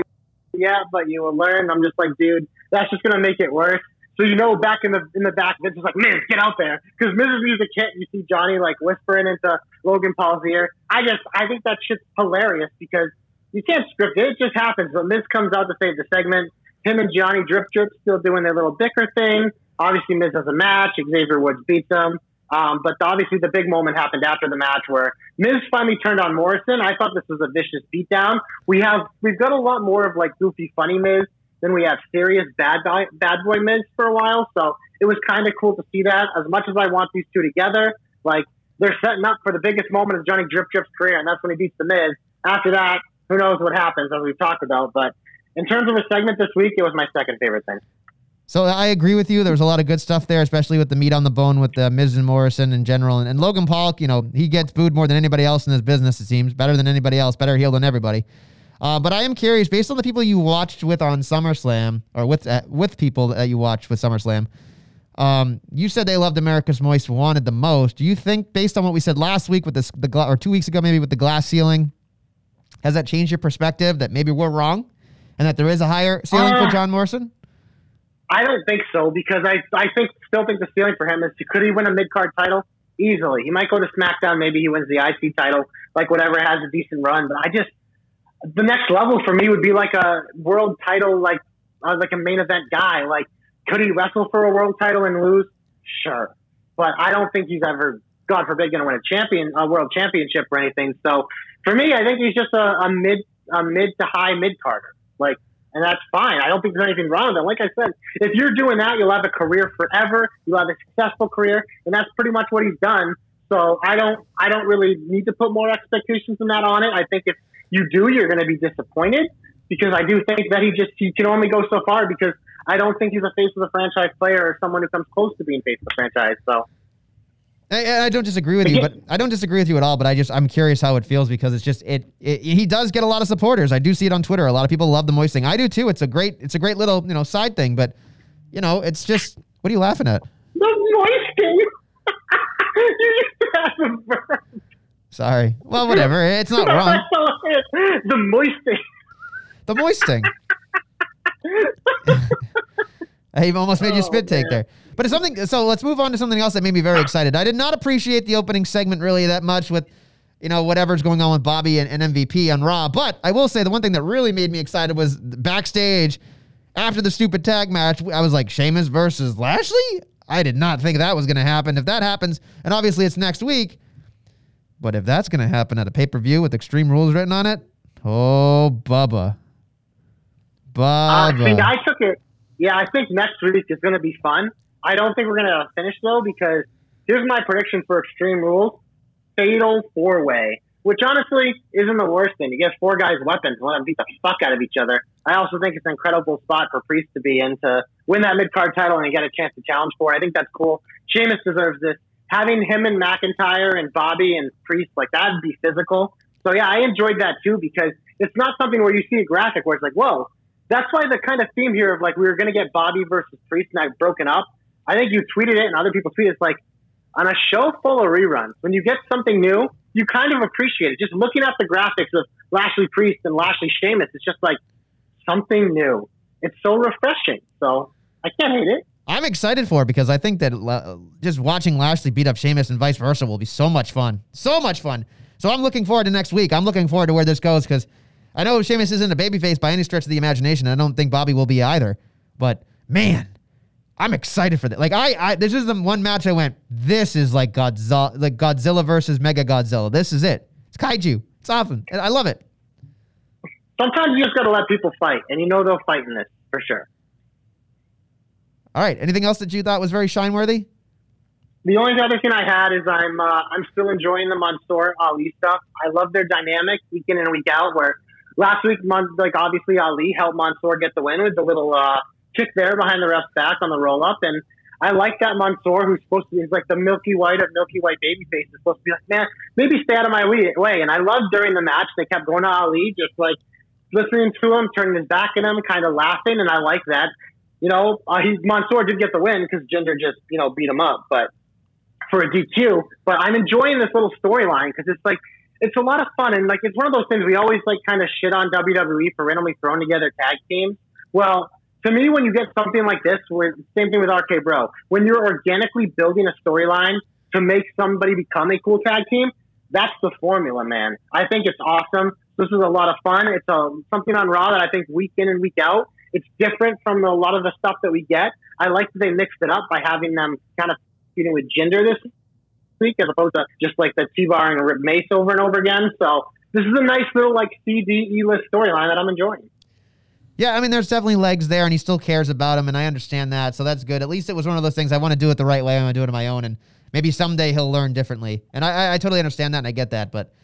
yeah, but you will learn. I'm just like, dude, that's just gonna make it worse. So you know, back in the in the back, Vince is like, Miz, get out there, because Miz's music hit. You see Johnny like whispering into Logan Paul's ear. I just, I think that shit's hilarious because you can't script it; it just happens. But Miz comes out to save the segment. Him and Johnny Drip Drip still doing their little bicker thing. Obviously, Miz has a match. Xavier Woods beats him. Um, but obviously, the big moment happened after the match where Miz finally turned on Morrison. I thought this was a vicious beatdown. We have we've got a lot more of like goofy, funny Miz than we have serious bad guy, bad boy Miz for a while. So it was kind of cool to see that. As much as I want these two together, like they're setting up for the biggest moment of Johnny Drip Drip's career, and that's when he beats the Miz. After that, who knows what happens, as we've talked about. But in terms of a segment this week, it was my second favorite thing. So I agree with you. There was a lot of good stuff there, especially with the meat on the bone with uh, Miz and Morrison in general. And, and Logan Paul, you know, he gets booed more than anybody else in this business. It seems better than anybody else, better heel than everybody. Uh, but I am curious, based on the people you watched with on SummerSlam, or with uh, with people that you watched with SummerSlam, um, you said they loved America's Most Wanted the most. Do you think, based on what we said last week with this, the gla- or two weeks ago maybe with the glass ceiling, has that changed your perspective that maybe we're wrong, and that there is a higher ceiling Uh, for John Morrison? I don't think so because I, I think still think the ceiling for him is to, could he win a mid card title easily? He might go to SmackDown, maybe he wins the IC title, like whatever has a decent run. But I just the next level for me would be like a world title, like uh, like a main event guy. Like could he wrestle for a world title and lose? Sure, but I don't think he's ever, God forbid, going to win a champion, a world championship or anything. So for me, I think he's just a, a mid, a mid to high mid carder. Like and that's fine. I don't think there's anything wrong with it. Like I said, if you're doing that, you'll have a career forever. You'll have a successful career, and that's pretty much what he's done. So I don't, I don't really need to put more expectations than that on it. I think if you do, you're going to be disappointed because I do think that he just he can only go so far because I don't think he's a face of the franchise player or someone who comes close to being face of the franchise. So I, I don't disagree with you, but I don't disagree with you at all. But I just I'm curious how it feels because it's just it, it. He does get a lot of supporters. I do see it on Twitter. A lot of people love the moist thing. I do too. It's a great it's a great little you know side thing. But you know it's just what are you laughing at? the moisting. you used to have a. Sorry. Well, whatever. It's not wrong. the moisting. The moist thing. I even almost made you Oh, spit take man. there. But it's something. So let's move on to something else that made me very excited. I did not appreciate the opening segment really that much with, you know, whatever's going on with Bobby and, and MVP on Raw. But I will say the one thing that really made me excited was backstage after the stupid tag match. I was like, Sheamus versus Lashley. I did not think that was going to happen. If that happens, and obviously it's next week. But if that's going to happen at a pay per view with Extreme Rules written on it, oh, Bubba. Uh, Bubba. see, I took it. Yeah, I think next week is going to be fun. I don't think we're going to finish though because here's my prediction for Extreme Rules: Fatal Four Way, which honestly isn't the worst thing. You get four guys weapons, let them beat the fuck out of each other. I also think it's an incredible spot for Priest to be in to win that mid card title and get a chance to challenge for. I think that's cool. Sheamus deserves this. Having him and McIntyre and Bobby and Priest like that'd be physical. So yeah, I enjoyed that too because it's not something where you see a graphic where it's like, whoa. That's why the kind of theme here of like we were going to get Bobby versus Priest and that broken up. I think you tweeted it and other people tweeted. It's like on a show full of reruns, when you get something new, you kind of appreciate it. Just looking at the graphics of Lashley Priest and Lashley Sheamus, it's just like something new. It's so refreshing. So I can't hate it. I'm excited for it because I think that uh, just watching Lashley beat up Sheamus and vice versa will be so much fun. So much fun. So I'm looking forward to next week. I'm looking forward to where this goes because I know Sheamus isn't a babyface by any stretch of the imagination. I don't think Bobby will be either. But man, I'm excited for that. Like I, I this is the one match I went. This is like Godzilla, like Godzilla versus Mega Godzilla. This is it. It's kaiju. It's awesome. And I love it. Sometimes you just got to let people fight, and you know they'll fight in this for sure. All right. Anything else that you thought was very shine worthy? The only other thing I had is I'm uh, I'm still enjoying the Mansoor Ali stuff. I love their dynamic week in and week out. Where last week, like obviously Ali helped Mansoor get the win with the little uh, kick there behind the ref's back on the roll up, and I like that Mansoor, who's supposed to be like the Milky White of Milky White babyface, is supposed to be like, man, maybe stay out of my way. And I loved during the match they kept going to Ali, just like listening to him, turning his back at him, kind of laughing, and I like that. You know, uh, Mansoor did get the win because Jinder just you know beat him up, but for a DQ. But I'm enjoying this little storyline because it's like it's a lot of fun and like it's one of those things we always like kind of shit on WWE for randomly throwing together tag teams. Well, to me, when you get something like this, where same thing with RK Bro, when you're organically building a storyline to make somebody become a cool tag team, that's the formula, man. I think it's awesome. This is a lot of fun. It's a, something on Raw that I think week in and week out, it's different from a lot of the stuff that we get. I like that they mixed it up by having them kind of feuding with gender this week as opposed to just like the T-Bar and Rip Mace over and over again. So this is a nice little like CDE list storyline that I'm enjoying. Yeah, I mean, there's definitely legs there, and he still cares about him, and I understand that, so that's good. At least it was one of those things I want to do it the right way. I want to do it on my own, and maybe someday he'll learn differently. And I, I, I totally understand that, and I get that. But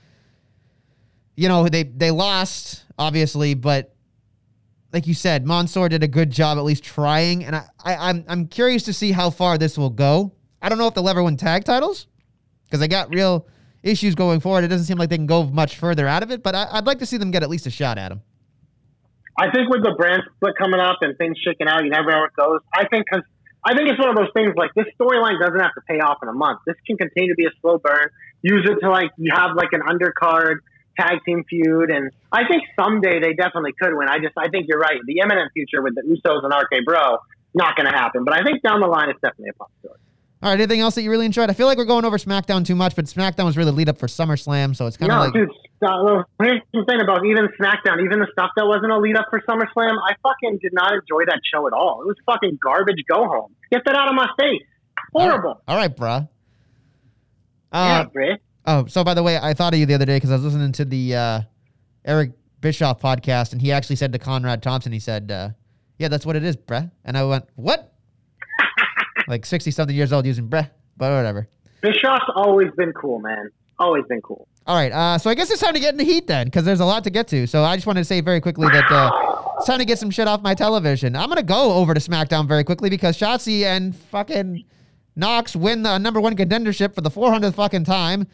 you know, they they lost obviously, but like you said, Mansoor did a good job at least trying, and I, I I'm I'm curious to see how far this will go. I don't know if they'll ever win tag titles because they got real issues going forward. It doesn't seem like they can go much further out of it, but I, I'd like to see them get at least a shot at him. I think with the brand split coming up and things shaking out, you never know where it goes. I think because I think it's one of those things like this storyline doesn't have to pay off in a month. This can continue to be a slow burn. Use it to like you have like an undercard tag team feud, and I think someday they definitely could win. I just I think you're right. The imminent future with the Usos and RK Bro not going to happen, but I think down the line it's definitely a possibility. All right, anything else that you really enjoyed? I feel like we're going over SmackDown too much, but SmackDown was really lead up for SummerSlam, so it's kind of No, like dude. Uh, here's the thing about even SmackDown, even the stuff that wasn't a lead up for SummerSlam. I fucking did not enjoy that show at all. It was fucking garbage. Go home. Get that out of my face. Horrible. All right, bruh. yeah, Uh, Brit. oh, so by the way, I thought of you the other day because I was listening to the uh, Eric Bischoff podcast, and he actually said to Conrad Thompson, he said, uh, "Yeah, that's what it is, bruh." And I went, "What?" Like sixty something years old using bruh, but whatever. Bischoff's always been cool, man. Always been cool. All right, uh, so I guess it's time to get in the heat then, because there's a lot to get to. So I just wanted to say very quickly that uh, it's time to get some shit off my television. I'm gonna go over to SmackDown very quickly because Shotzi and fucking Nox win the number one contendership for the 400th fucking time.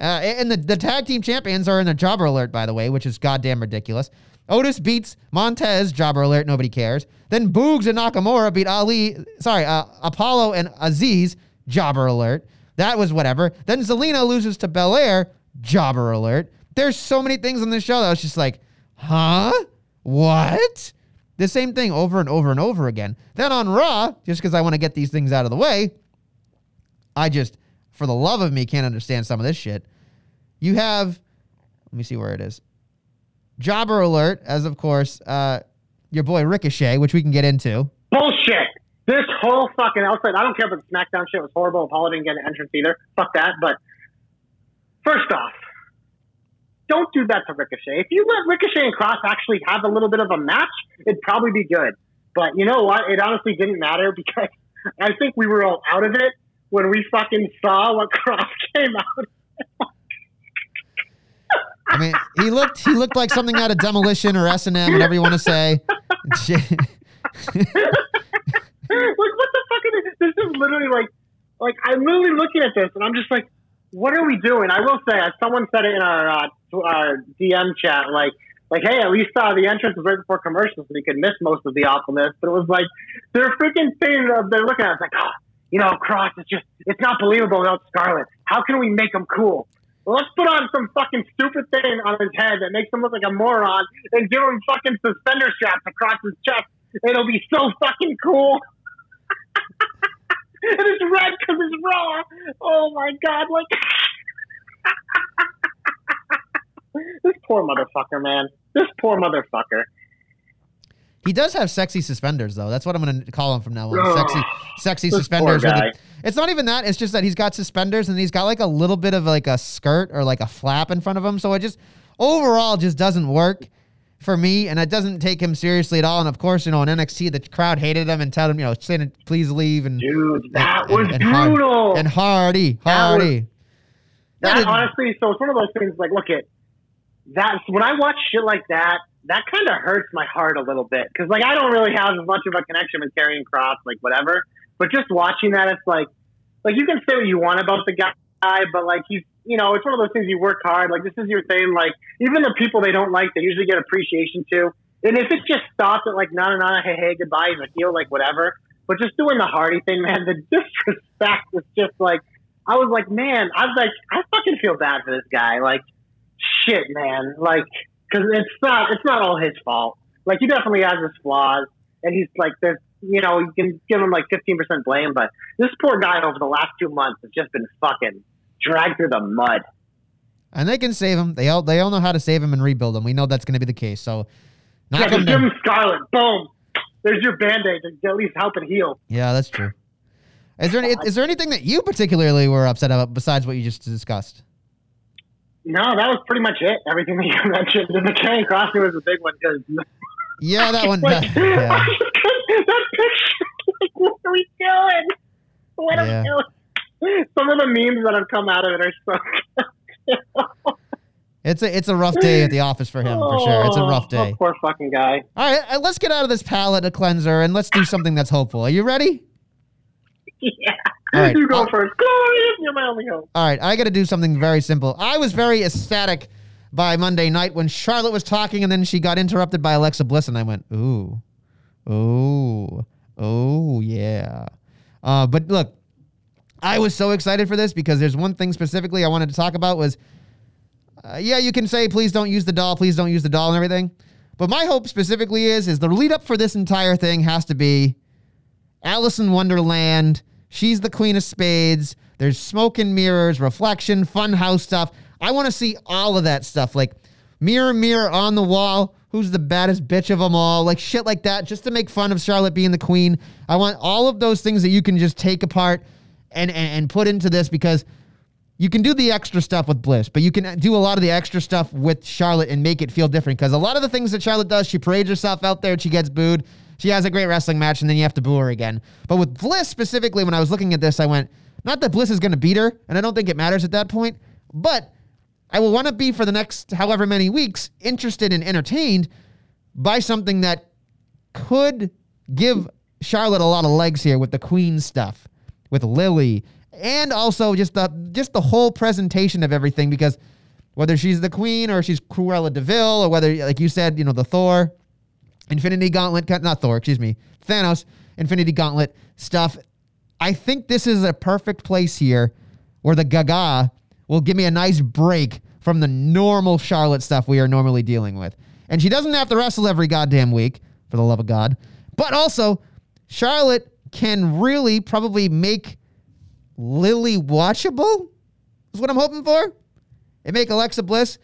Uh, and the, the tag team champions are in a jobber alert, by the way, which is goddamn ridiculous. Otis beats Montez, jobber alert, nobody cares. Then Boogs and Nakamura beat Ali, sorry, uh, Apollo and Azeez, jobber alert. That was whatever. Then Zelina loses to Belair, jobber alert. There's so many things on this show that I was just like, huh? What? The same thing over and over and over again. Then on Raw, just because I want to get these things out of the way, I just, for the love of me, can't understand some of this shit. You have, let me see where it is. Jobber alert, as of course, uh, your boy Ricochet, which we can get into. Bullshit. This whole fucking outside. I don't care if the SmackDown shit was horrible. Apollo didn't get an entrance either. Fuck that. But first off, don't do that to Ricochet. If you let Ricochet and Kross actually have a little bit of a match, it'd probably be good. But you know what? It honestly didn't matter because I think we were all out of it when we fucking saw what Kross came out. I mean, he looked he looked like something out of Demolition or S and M, whatever you want to say. like what the fuck is this? This is literally like, like I'm literally looking at this and I'm just like, what are we doing? I will say, someone said it in our uh, our DM chat, like like, hey, at least uh, the entrance was right before commercials, so you could miss most of the awfulness. But it was like they're freaking thing. Uh, they're looking at us like, oh, you know, Kross is just it's not believable without Scarlett. How can we make him cool? Let's put on some fucking stupid thing on his head that makes him look like a moron and give him fucking suspender straps across his chest. It'll be so fucking cool. and it's red because it's raw. Oh my god! Like this poor motherfucker, man. This poor motherfucker. He does have sexy suspenders, though. That's what I'm going to call him from now on. Ugh. Sexy, sexy suspenders. guy. it's not even that. It's just that he's got suspenders and he's got like a little bit of like a skirt or like a flap in front of him. So it just overall just doesn't work for me, and it doesn't take him seriously at all. And of course, you know, in NXT, the crowd hated him and told him, you know, saying please leave and Dude, that and- was and Har- brutal. and Hardy, That was- Hardy. that That is- honestly, so it's one of those things. Like, look at that. When I watch shit like that, that kind of hurts my heart a little bit because, like, I don't really have as much of a connection with Karrion Kross, like whatever. But just watching that, it's like, like you can say what you want about the guy, but like he's, you know, it's one of those things. You work hard. Like this is your thing. Like even the people they don't like, they usually get appreciation too. And if it just stops at like, na na na, hey hey, goodbye, he's a heel, like whatever. But just doing the Hardy thing, man, the disrespect was just like. I was like, man, I was like, I fucking feel bad for this guy. Like, shit, man. Like, because it's not, it's not all his fault. Like, he definitely has his flaws, and he's like, there's, you know, you can give him like 15% blame, but this poor guy over the last two months has just been fucking dragged through the mud. and they can save him. They all they all know how to save him and rebuild him. We know that's going to be the case. So Yeah, give him Scarlett. Boom. There's your band aid to at least help it heal. Yeah, that's true. Is there any, is there anything that you particularly were upset about besides what you just discussed? No, that was pretty much it. Everything that you mentioned. And the Carrying Crossing was a big one because Yeah, that one. Like, yeah. that picture, like, what are we doing? What are we doing? Some of the memes that have come out of it are so. It's a it's a rough day at the office for him for sure. It's a rough Oh, day. poor fucking guy. All right, uh, let's get out of this palette palate cleanser and let's do something that's hopeful. Are you ready? Yeah. All right, You go I'll- first. Glorious, you're my only hope. All right, I got to do something very simple. I was very ecstatic by Monday night when Charlotte was talking and then she got interrupted by Alexa Bliss, and I went, ooh, ooh, oh, yeah. Uh, but look, I was so excited for this because there's one thing specifically I wanted to talk about was, uh, yeah, you can say please don't use the doll, please don't use the doll and everything. But my hope specifically is, is the lead up for this entire thing has to be Alice in Wonderland. She's the queen of spades. There's smoke and mirrors, reflection, fun house stuff. I want to see all of that stuff. Like mirror, mirror on the wall. Who's the baddest bitch of them all? Like shit like that, just to make fun of Charlotte being the queen. I want all of those things that you can just take apart and, and, and put into this because you can do the extra stuff with Bliss, but you can do a lot of the extra stuff with Charlotte and make it feel different. Because a lot of the things that Charlotte does, she parades herself out there, and she gets booed, she has a great wrestling match, and then you have to boo her again. But with Bliss specifically, when I was looking at this, I went, not that Bliss is going to beat her, and I don't think it matters at that point, but I will want to be for the next however many weeks interested and entertained by something that could give Charlotte a lot of legs here with the Queen stuff, with Lily, and also just the just the whole presentation of everything. Because whether she's the Queen or she's Cruella de Vil or whether, like you said, you know the Thor, Infinity Gauntlet, not Thor, excuse me, Thanos, Infinity Gauntlet stuff. I think this is a perfect place here where the Gaga will give me a nice break from the normal Charlotte stuff we are normally dealing with. And she doesn't have to wrestle every goddamn week, for the love of God. But also, Charlotte can really probably make Lily watchable, is what I'm hoping for. And make Alexa Bliss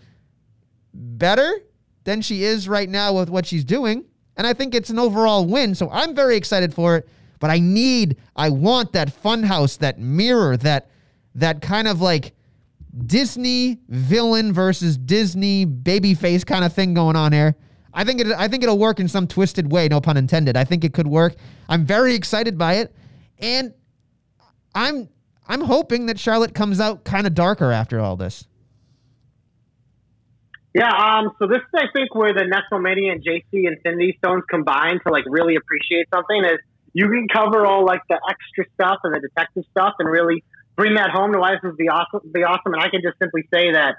better than she is right now with what she's doing. And I think it's an overall win. So I'm very excited for it. But I need, I want that funhouse, that mirror, that that kind of like Disney villain versus Disney babyface kind of thing going on here. I think it I think it'll work in some twisted way, no pun intended. I think it could work. I'm very excited by it. And I'm I'm hoping that Charlotte comes out kind of darker after all this. Yeah, um, so this is, I think, where the Nestlemania and JC Infinity Stones combine to like really appreciate something is you can cover all like the extra stuff and the detective stuff and really bring that home to why this would be awesome. Be awesome, and I can just simply say that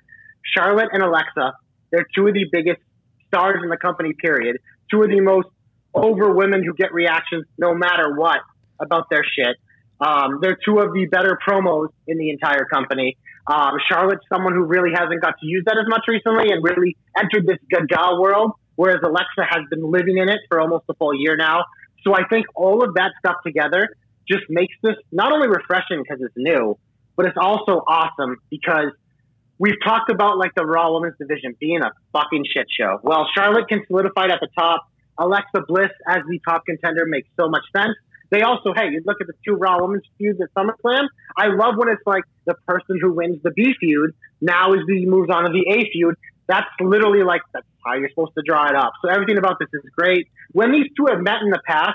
Charlotte and Alexa, they're two of the biggest stars in the company, period. Two of the most over women who get reactions no matter what about their shit. Um, they're two of the better promos in the entire company. Um, Charlotte's someone who really hasn't got to use that as much recently and really entered this Gaga world, whereas Alexa has been living in it for almost a full year now. So I think all of that stuff together just makes this not only refreshing because it's new, but it's also awesome because we've talked about like the Raw Women's Division being a fucking shit show. Well, Charlotte can solidify it at the top. Alexa Bliss as the top contender makes so much sense. They also, hey, you look at the two Raw Women's feuds at SummerSlam. I love when it's like the person who wins the B feud now is the moves on to the A feud. That's literally like that's how you're supposed to draw it up. So everything about this is great. When these two have met in the past,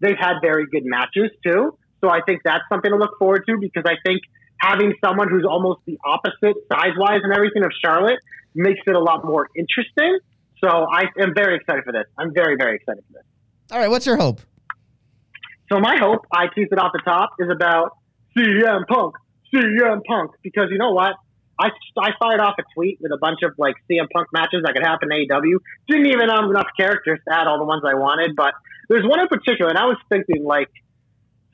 they've had very good matches too. So I think that's something to look forward to because I think having someone who's almost the opposite size wise and everything of Charlotte makes it a lot more interesting. So I am very excited for this. I'm very, very excited for this. All right, what's your hope? So my hope, I teased it off the top, is about CM Punk, CM Punk, because you know what? I, I fired off a tweet with a bunch of like CM Punk matches that could happen in AEW. Didn't even have enough characters to add all the ones I wanted, but there's one in particular, and I was thinking like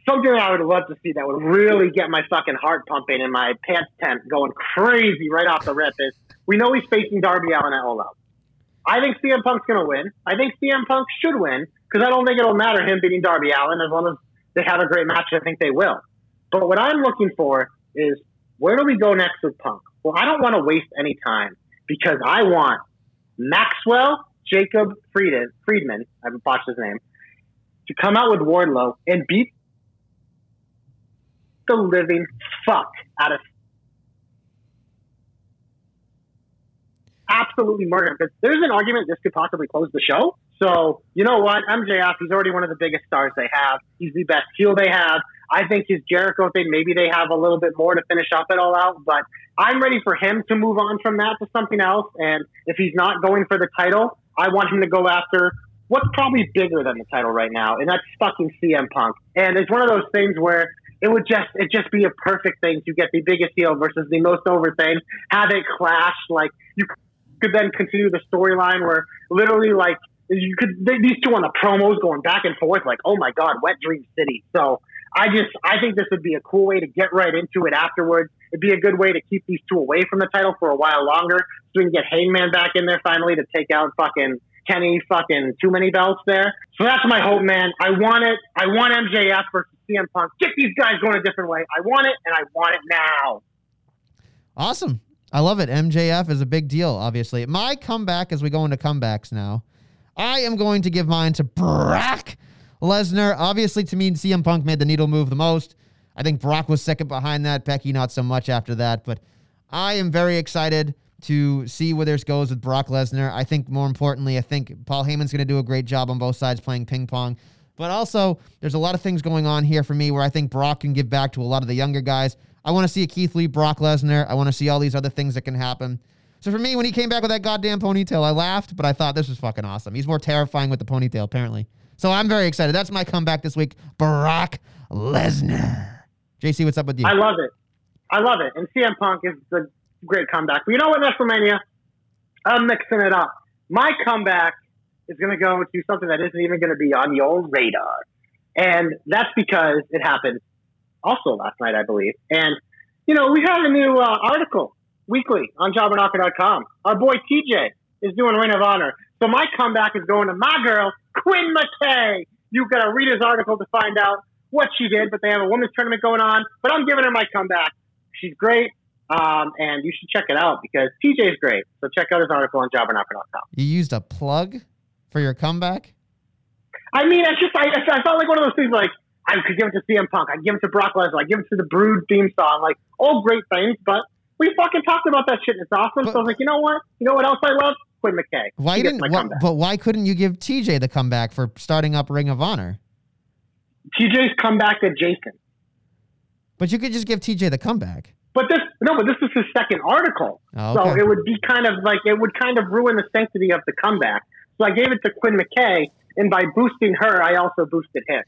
something I would love to see that would really get my fucking heart pumping and my pants tent going crazy right off the rip is we know he's facing Darby Allin at All Out. I think CM Punk's going to win. I think CM Punk should win because I don't think it'll matter him beating Darby Allin as long as they have a great match. I think they will. But what I'm looking for is where do we go next with Punk? Well, I don't want to waste any time because I want Maxwell Jacob Friedman, Friedman, I haven't botched his name, to come out with Wardlow and beat the living fuck out of absolutely murder him. Because there's an argument this could possibly close the show. So you know what, MJF, he's already one of the biggest stars they have. He's the best heel they have. I think his Jericho thing, maybe they have a little bit more to finish up it all out, but I'm ready for him to move on from that to something else. And if he's not going for the title, I want him to go after what's probably bigger than the title right now, and that's fucking CM Punk. And it's one of those things where it would just it just be a perfect thing to get the biggest heel versus the most over thing, have it clash. Like you could then continue the storyline where literally like you could these two on the promos going back and forth like oh my god, Wet Dream City. So I just I think this would be a cool way to get right into it afterwards. It'd be a good way to keep these two away from the title for a while longer, so we can get Hangman back in there finally to take out fucking Kenny fucking too many belts there. So that's my hope, man. I want it. I want MJF versus CM Punk. Get these guys going a different way. I want it, and I want it now. Awesome. I love it. MJF is a big deal, obviously. My comeback as we go into comebacks now. I am going to give mine to Brock Lesnar. Obviously, to me, CM Punk made the needle move the most. I think Brock was second behind that. Becky, not so much after that. But I am very excited to see where this goes with Brock Lesnar. I think more importantly, I think Paul Heyman's going to do a great job on both sides playing ping pong. But also, there's a lot of things going on here for me where I think Brock can give back to a lot of the younger guys. I want to see a Keith Lee, Brock Lesnar. I want to see all these other things that can happen. So for me, when he came back with that goddamn ponytail, I laughed, but I thought this was fucking awesome. He's more terrifying with the ponytail, apparently. So I'm very excited. That's my comeback this week. Brock Lesnar. JC, what's up with you? I love it. I love it. And CM Punk is the great comeback. But you know what, WrestleMania? I'm mixing it up. My comeback is going to go to something that isn't even going to be on your radar. And that's because it happened also last night, I believe. And, you know, we have a new uh, article weekly on jobberknocker.com. Our boy TJ is doing Ring of Honor. So my comeback is going to my girl, Quinn McKay. You got to read his article to find out what she did, but they have a women's tournament going on. But I'm giving her my comeback. She's great. Um, and you should check it out because TJ is great. So check out his article on jobberknocker.com. You used a plug for your comeback? I mean, it's just, I, I felt like one of those things like, I could give it to CM Punk. I give it to Brock Lesnar. I give it to the Brood theme song. Like, all great things, but we fucking talked about that shit and it's awesome. But- so I was like, you know what? You know what else I love? Quinn McKay. Why She didn't? comeback. but why couldn't you give TJ the comeback for starting up Ring of Honor? TJ's comeback to Jason. But you could just give TJ the comeback. But this no, but this is his second article. Oh, So it would be kind of like it would kind of ruin the sanctity of the comeback. So I gave it to Quinn McKay, and by boosting her, I also boosted him.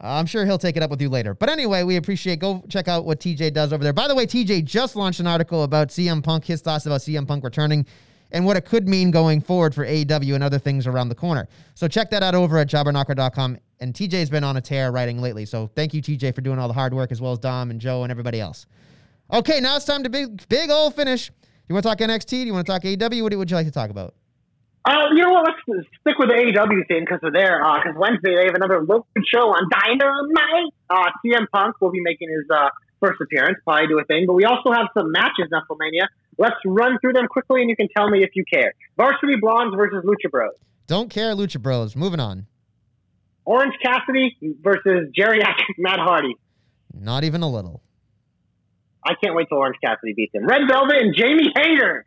I'm sure he'll take it up with you later. But anyway, we appreciate. Go check out what TJ does over there. By the way, TJ just launched an article about CM Punk. His thoughts about CM Punk returning. and what it could mean going forward for AEW and other things around the corner. So check that out over at jobberknocker.com. And TJ's been on a tear writing lately. So thank you, TJ, for doing all the hard work as well as Dom and Joe and everybody else. Okay, now it's time to big, big old finish. You want to talk NXT? Do you want to talk AEW? What would you like to talk about? Uh, you know what? Let's stick with the AEW thing because they're there. Because Wednesday they have another local show on Dynamite. Uh, CM Punk will be making his uh, first appearance, probably do a thing. But we also have some matches in WrestleMania. Let's run through them quickly, and you can tell me if you care. Varsity Blondes versus Lucha Bros. Don't care, Lucha Bros. Moving on. Orange Cassidy versus geriatric Matt Hardy. Not even a little. I can't wait till Orange Cassidy beats him. Red Velvet and Jamie Hayter.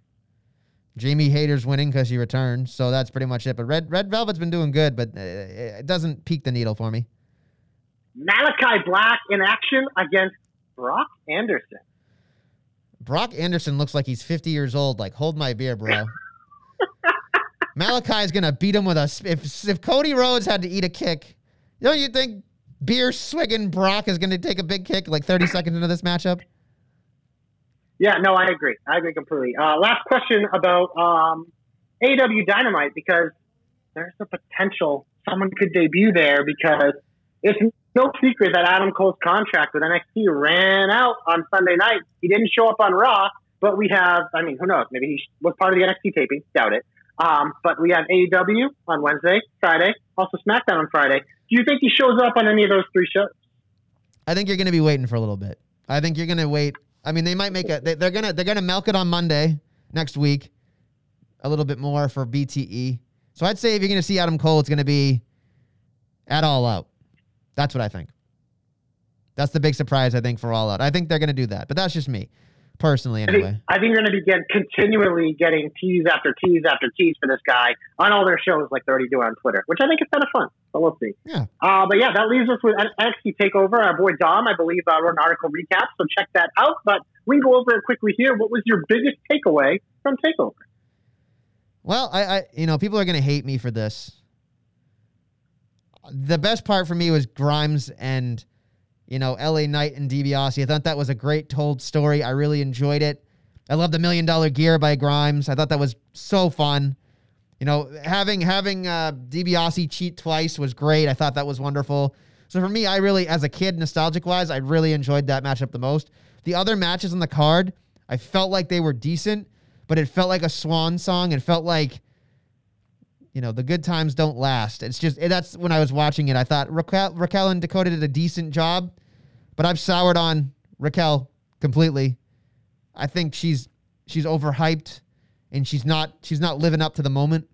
Jamie Hayter's winning because she returned, so that's pretty much it. But Red Red Velvet's been doing good, but uh, it doesn't peak the needle for me. Malachi Black in action against Brock Anderson. Brock Anderson looks like he's 50 years old. Like, hold my beer, bro. Malachi's gonna beat him with a. If if Cody Rhodes had to eat a kick, don't you think beer swigging Brock is gonna take a big kick like 30 seconds into this matchup? Yeah, no, I agree. I agree completely. Uh, last question about um, AW Dynamite because there's a potential someone could debut there because it's no secret that Adam Cole's contract with NXT ran out on Sunday night. He didn't show up on Raw, but we have, I mean, who knows? Maybe he was part of the NXT taping. Doubt it. Um, but we have AEW on Wednesday, Friday, also SmackDown on Friday. Do you think he shows up on any of those three shows? I think you're going to be waiting for a little bit. I think you're going to wait. I mean, they might make it. They, they're gonna they're gonna milk it on Monday next week, a little bit more for BTE. So I'd say if you're to see Adam Cole, it's to be at All Out. That's what I think. That's the big surprise I think for All Out. I think they're to do that, but that's just me personally I think, anyway. I think you're going to be getting continually getting tease after tease after tease for this guy on all their shows like they're already do on Twitter, which I think is kind of fun. So we'll see. Yeah. Uh, but yeah, that leaves us with an NXT Takeover. Our boy Dom, I believe, uh, wrote an article recap, so check that out. But we can go over it quickly here. What was your biggest takeaway from Takeover? Well, I, I you know, people are going to hate me for this. The best part for me was Grimes and you know, LA Knight and DiBiase. I thought that was a great told story. I really enjoyed it. I love the million dollar gear by Grimes. I thought that was so fun. You know, having having uh, DiBiase cheat twice was great. I thought that was wonderful. So for me, I really, as a kid, nostalgic wise, I really enjoyed that matchup the most. The other matches on the card, I felt like they were decent, but it felt like a swan song. It felt like, you know, the good times don't last. It's just that's when I was watching it. I thought Raquel, Raquel and Dakota did a decent job, but I've soured on Raquel completely. I think she's she's overhyped, and she's not she's not living up to the moment.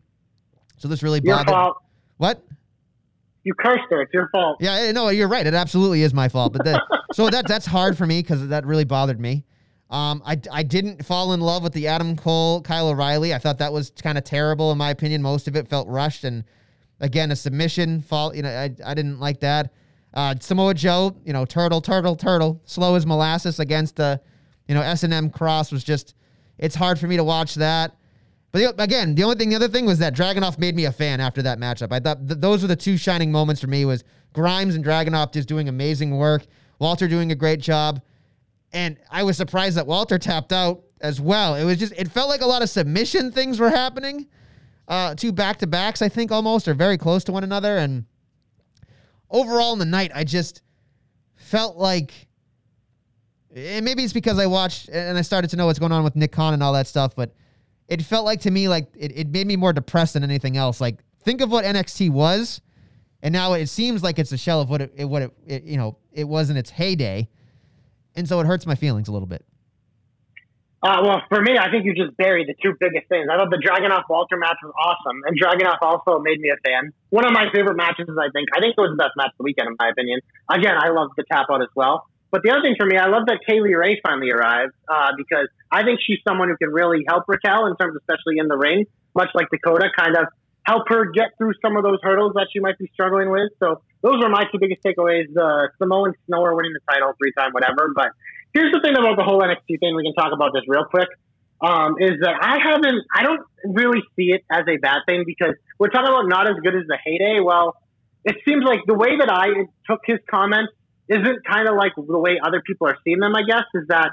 So this really Your bothered. fault. What? You cursed her. It's your fault. Yeah, eh, no, you're right. It absolutely is my fault. But the, so that that's hard for me because that really bothered me. Um, I, I didn't fall in love with the Adam Cole Kyle O'Reilly. I thought that was kind of terrible in my opinion. Most of it felt rushed and again a submission fall. You know, I, I didn't like that. Uh, Samoa Joe, you know, turtle, turtle, turtle, slow as molasses against the, you know, S and M cross was just. It's hard for me to watch that. But the, again, the only thing, the other thing was that Dragunov made me a fan after that matchup. I thought th- those were the two shining moments for me. Was Grimes and Dragunov just doing amazing work, Walter doing a great job, and I was surprised that Walter tapped out as well. It was just, it felt like a lot of submission things were happening. Uh, two back to backs, I think, almost or very close to one another, and overall in the night, I just felt like. And maybe it's because I watched and I started to know what's going on with Nick Khan and all that stuff, but it felt like to me like it, it made me more depressed than anything else. Like think of what NXT was, and now it seems like it's a shell of what it, it what it, it you know it was in its heyday, and so it hurts my feelings a little bit. Uh, well, for me, I think you just buried the two biggest things. I thought the Dragunov Walter match was awesome, and Dragunov also made me a fan. One of my favorite matches, I think. I think it was the best match of the weekend, in my opinion. Again, I love the tap out as well. But the other thing for me, I love that Kay Lee Ray finally arrived uh, because I think she's someone who can really help Raquel in terms, especially in the ring, much like Dakota, kind of help her get through some of those hurdles that she might be struggling with. So those were my two biggest takeaways: uh, Samoan Snow winning the title three time, whatever. But here's the thing about the whole NXT thing. We can talk about this real quick. Um, is that I haven't, I don't really see it as a bad thing because we're talking about not as good as the heyday. Well, it seems like the way that I took his comments isn't kind of like the way other people are seeing them, I guess, is that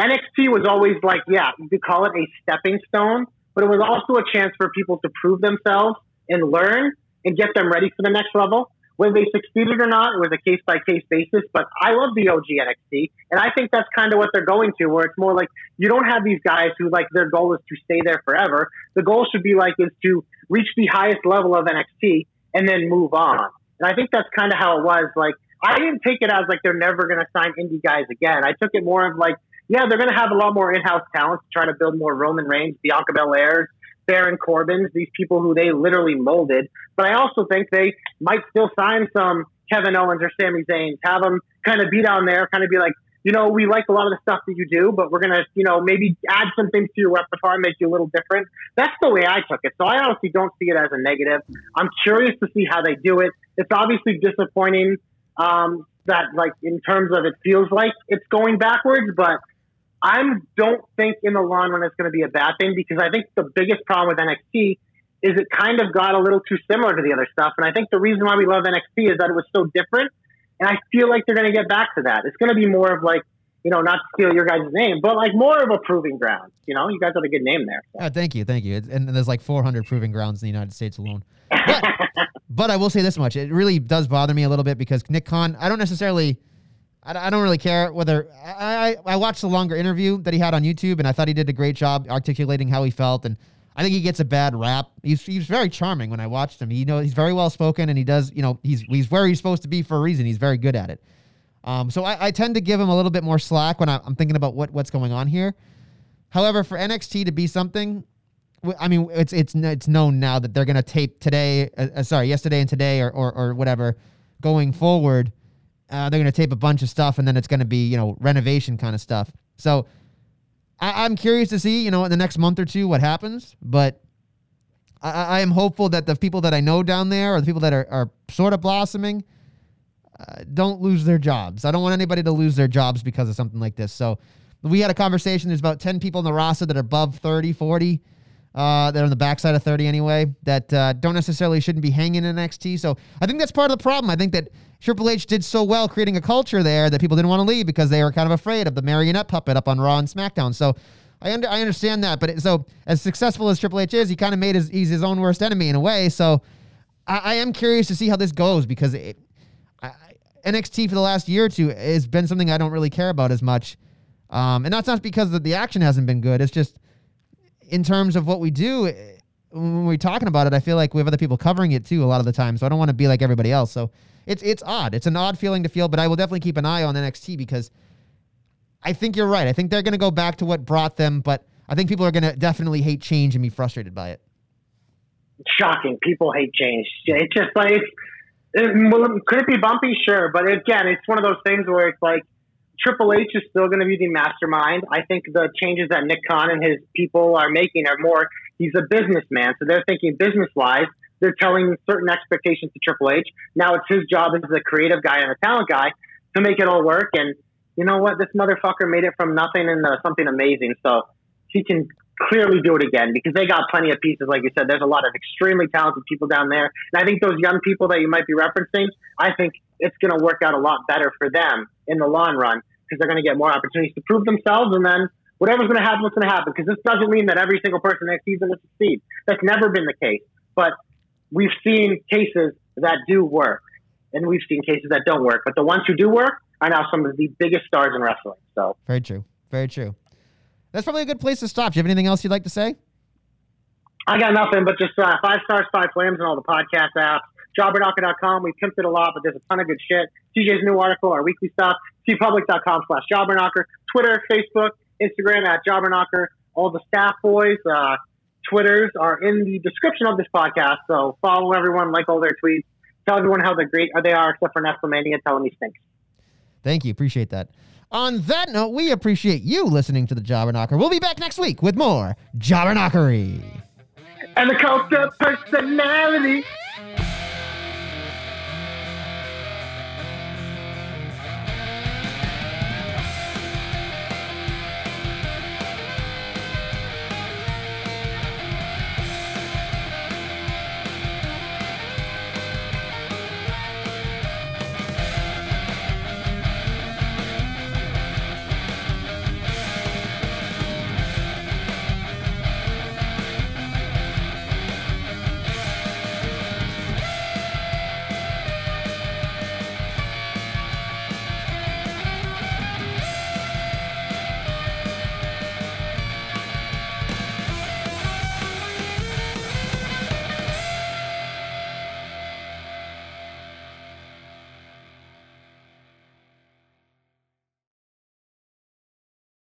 NXT was always like, yeah, you could call it a stepping stone but it was also a chance for people to prove themselves and learn and get them ready for the next level. Whether they succeeded or not, it was a case by case basis. But I love the OG NXT, and I think that's kind of what they're going to, where it's more like you don't have these guys who like their goal is to stay there forever. The goal should be like is to reach the highest level of NXT and then move on. And I think that's kind of how it was. Like I didn't take it as like they're never going to sign indie guys again. I took it more of like, yeah, they're going to have a lot more in-house talent to try to build more Roman Reigns, Bianca Belair's, Baron Corbin's, these people who they literally molded. But I also think they might still sign some Kevin Owens or Sami Zayn, have them kind of be down there, kind of be like, you know, we like a lot of the stuff that you do, but we're gonna, you know, maybe add some things to your repertoire, make you a little different. That's the way I took it. So I honestly don't see it as a negative. I'm curious to see how they do it. It's obviously disappointing um, that, like, in terms of it feels like it's going backwards, but I don't think in the long run it's going to be a bad thing because I think the biggest problem with NXT is it kind of got a little too similar to the other stuff. And I think the reason why we love NXT is that it was so different. And I feel like they're going to get back to that. It's going to be more of like, you know, not to steal your guys' name, but like more of a proving ground. You know, you guys have a good name there. So. Oh, thank you, thank you. And there's like 400 proving grounds in the United States alone. But, but I will say this much: it really does bother me a little bit because Nick Khan. I don't necessarily. I, don't really care whether I, I I watched the longer interview that he had on YouTube, and I thought he did a great job articulating how he felt. And I think he gets a bad rap. He's he's very charming when I watched him. You know, he's very well spoken, and he does. You know, he's he's where he's supposed to be for a reason. He's very good at it. Um, so I, I tend to give him a little bit more slack when I, I'm thinking about what what's going on here. However, for NXT to be something, I mean, it's it's it's known now that they're to tape today. Uh, uh, sorry, yesterday and today, or or, or whatever, going forward. Uh, they're going to tape a bunch of stuff, and then it's going to be you know renovation kind of stuff. So I, I'm curious to see you know in the next month or two what happens, but. I, I am hopeful that the people that I know down there, or the people that are, are sort of blossoming, uh, don't lose their jobs. I don't want anybody to lose their jobs because of something like this. So we had a conversation. There's about 10 people in the roster that are above 30, 40. Uh, that are on the backside of 30 anyway, that uh, don't necessarily shouldn't be hanging in NXT. So I think that's part of the problem. I think that Triple H did so well creating a culture there that people didn't want to leave because they were kind of afraid of the marionette puppet up on Raw and SmackDown. So I under, I understand that, but it, so as successful as Triple H is, he kind of made his he's his own worst enemy in a way. So I, I am curious to see how this goes because it, I, NXT for the last year or two has been something I don't really care about as much. Um, and that's not because the, the action hasn't been good. It's just in terms of what we do eh, when we're talking about it. I feel like we have other people covering it too a lot of the time. So I don't want to be like everybody else. So it's it's odd. It's an odd feeling to feel, but I will definitely keep an eye on NXT because I think you're right. I think they're going to go back to what brought them, but I think people are going to definitely hate change and be frustrated by it. shocking. People hate change. It's just like, it's, could it be bumpy? Sure. But again, it's one of those things where it's like Triple H is still going to be the mastermind. I think the changes that Nick Khan and his people are making are more, he's a businessman. So they're thinking business wise. They're telling certain expectations to Triple H. Now it's his job as the creative guy and the talent guy to make it all work. And you know what? This motherfucker made it from nothing into something amazing. So he can clearly do it again because they got plenty of pieces. Like you said, there's a lot of extremely talented people down there. And I think those young people that you might be referencing, I think it's going to work out a lot better for them in the long run because they're going to get more opportunities to prove themselves. And then whatever's going to happen, what's going to happen. Because this doesn't mean that every single person next season will succeed. That's never been the case. But we've seen cases that do work. And we've seen cases that don't work. But the ones who do work are now some of the biggest stars in wrestling. So Very true. Very true. That's probably a good place to stop. Do you have anything else you'd like to say? I got nothing but just uh, five stars, five flames, and all the podcast apps. Jobberknocker.com. We pimped it a lot, but there's a ton of good shit. TJ's new article, our weekly stuff. teepublic.com slash Jobberknocker. Twitter, Facebook, Instagram at Jobberknocker. All the staff boys, uh, Twitters are in the description of this podcast. So follow everyone, like all their tweets. Tell everyone how they're great they are, except for Nestlemania. Tell them he stinks. Thank you. Appreciate that. On that note, we appreciate you listening to the Jobber Knocker. We'll be back next week with more Jobber Knockery. And the cult of personality.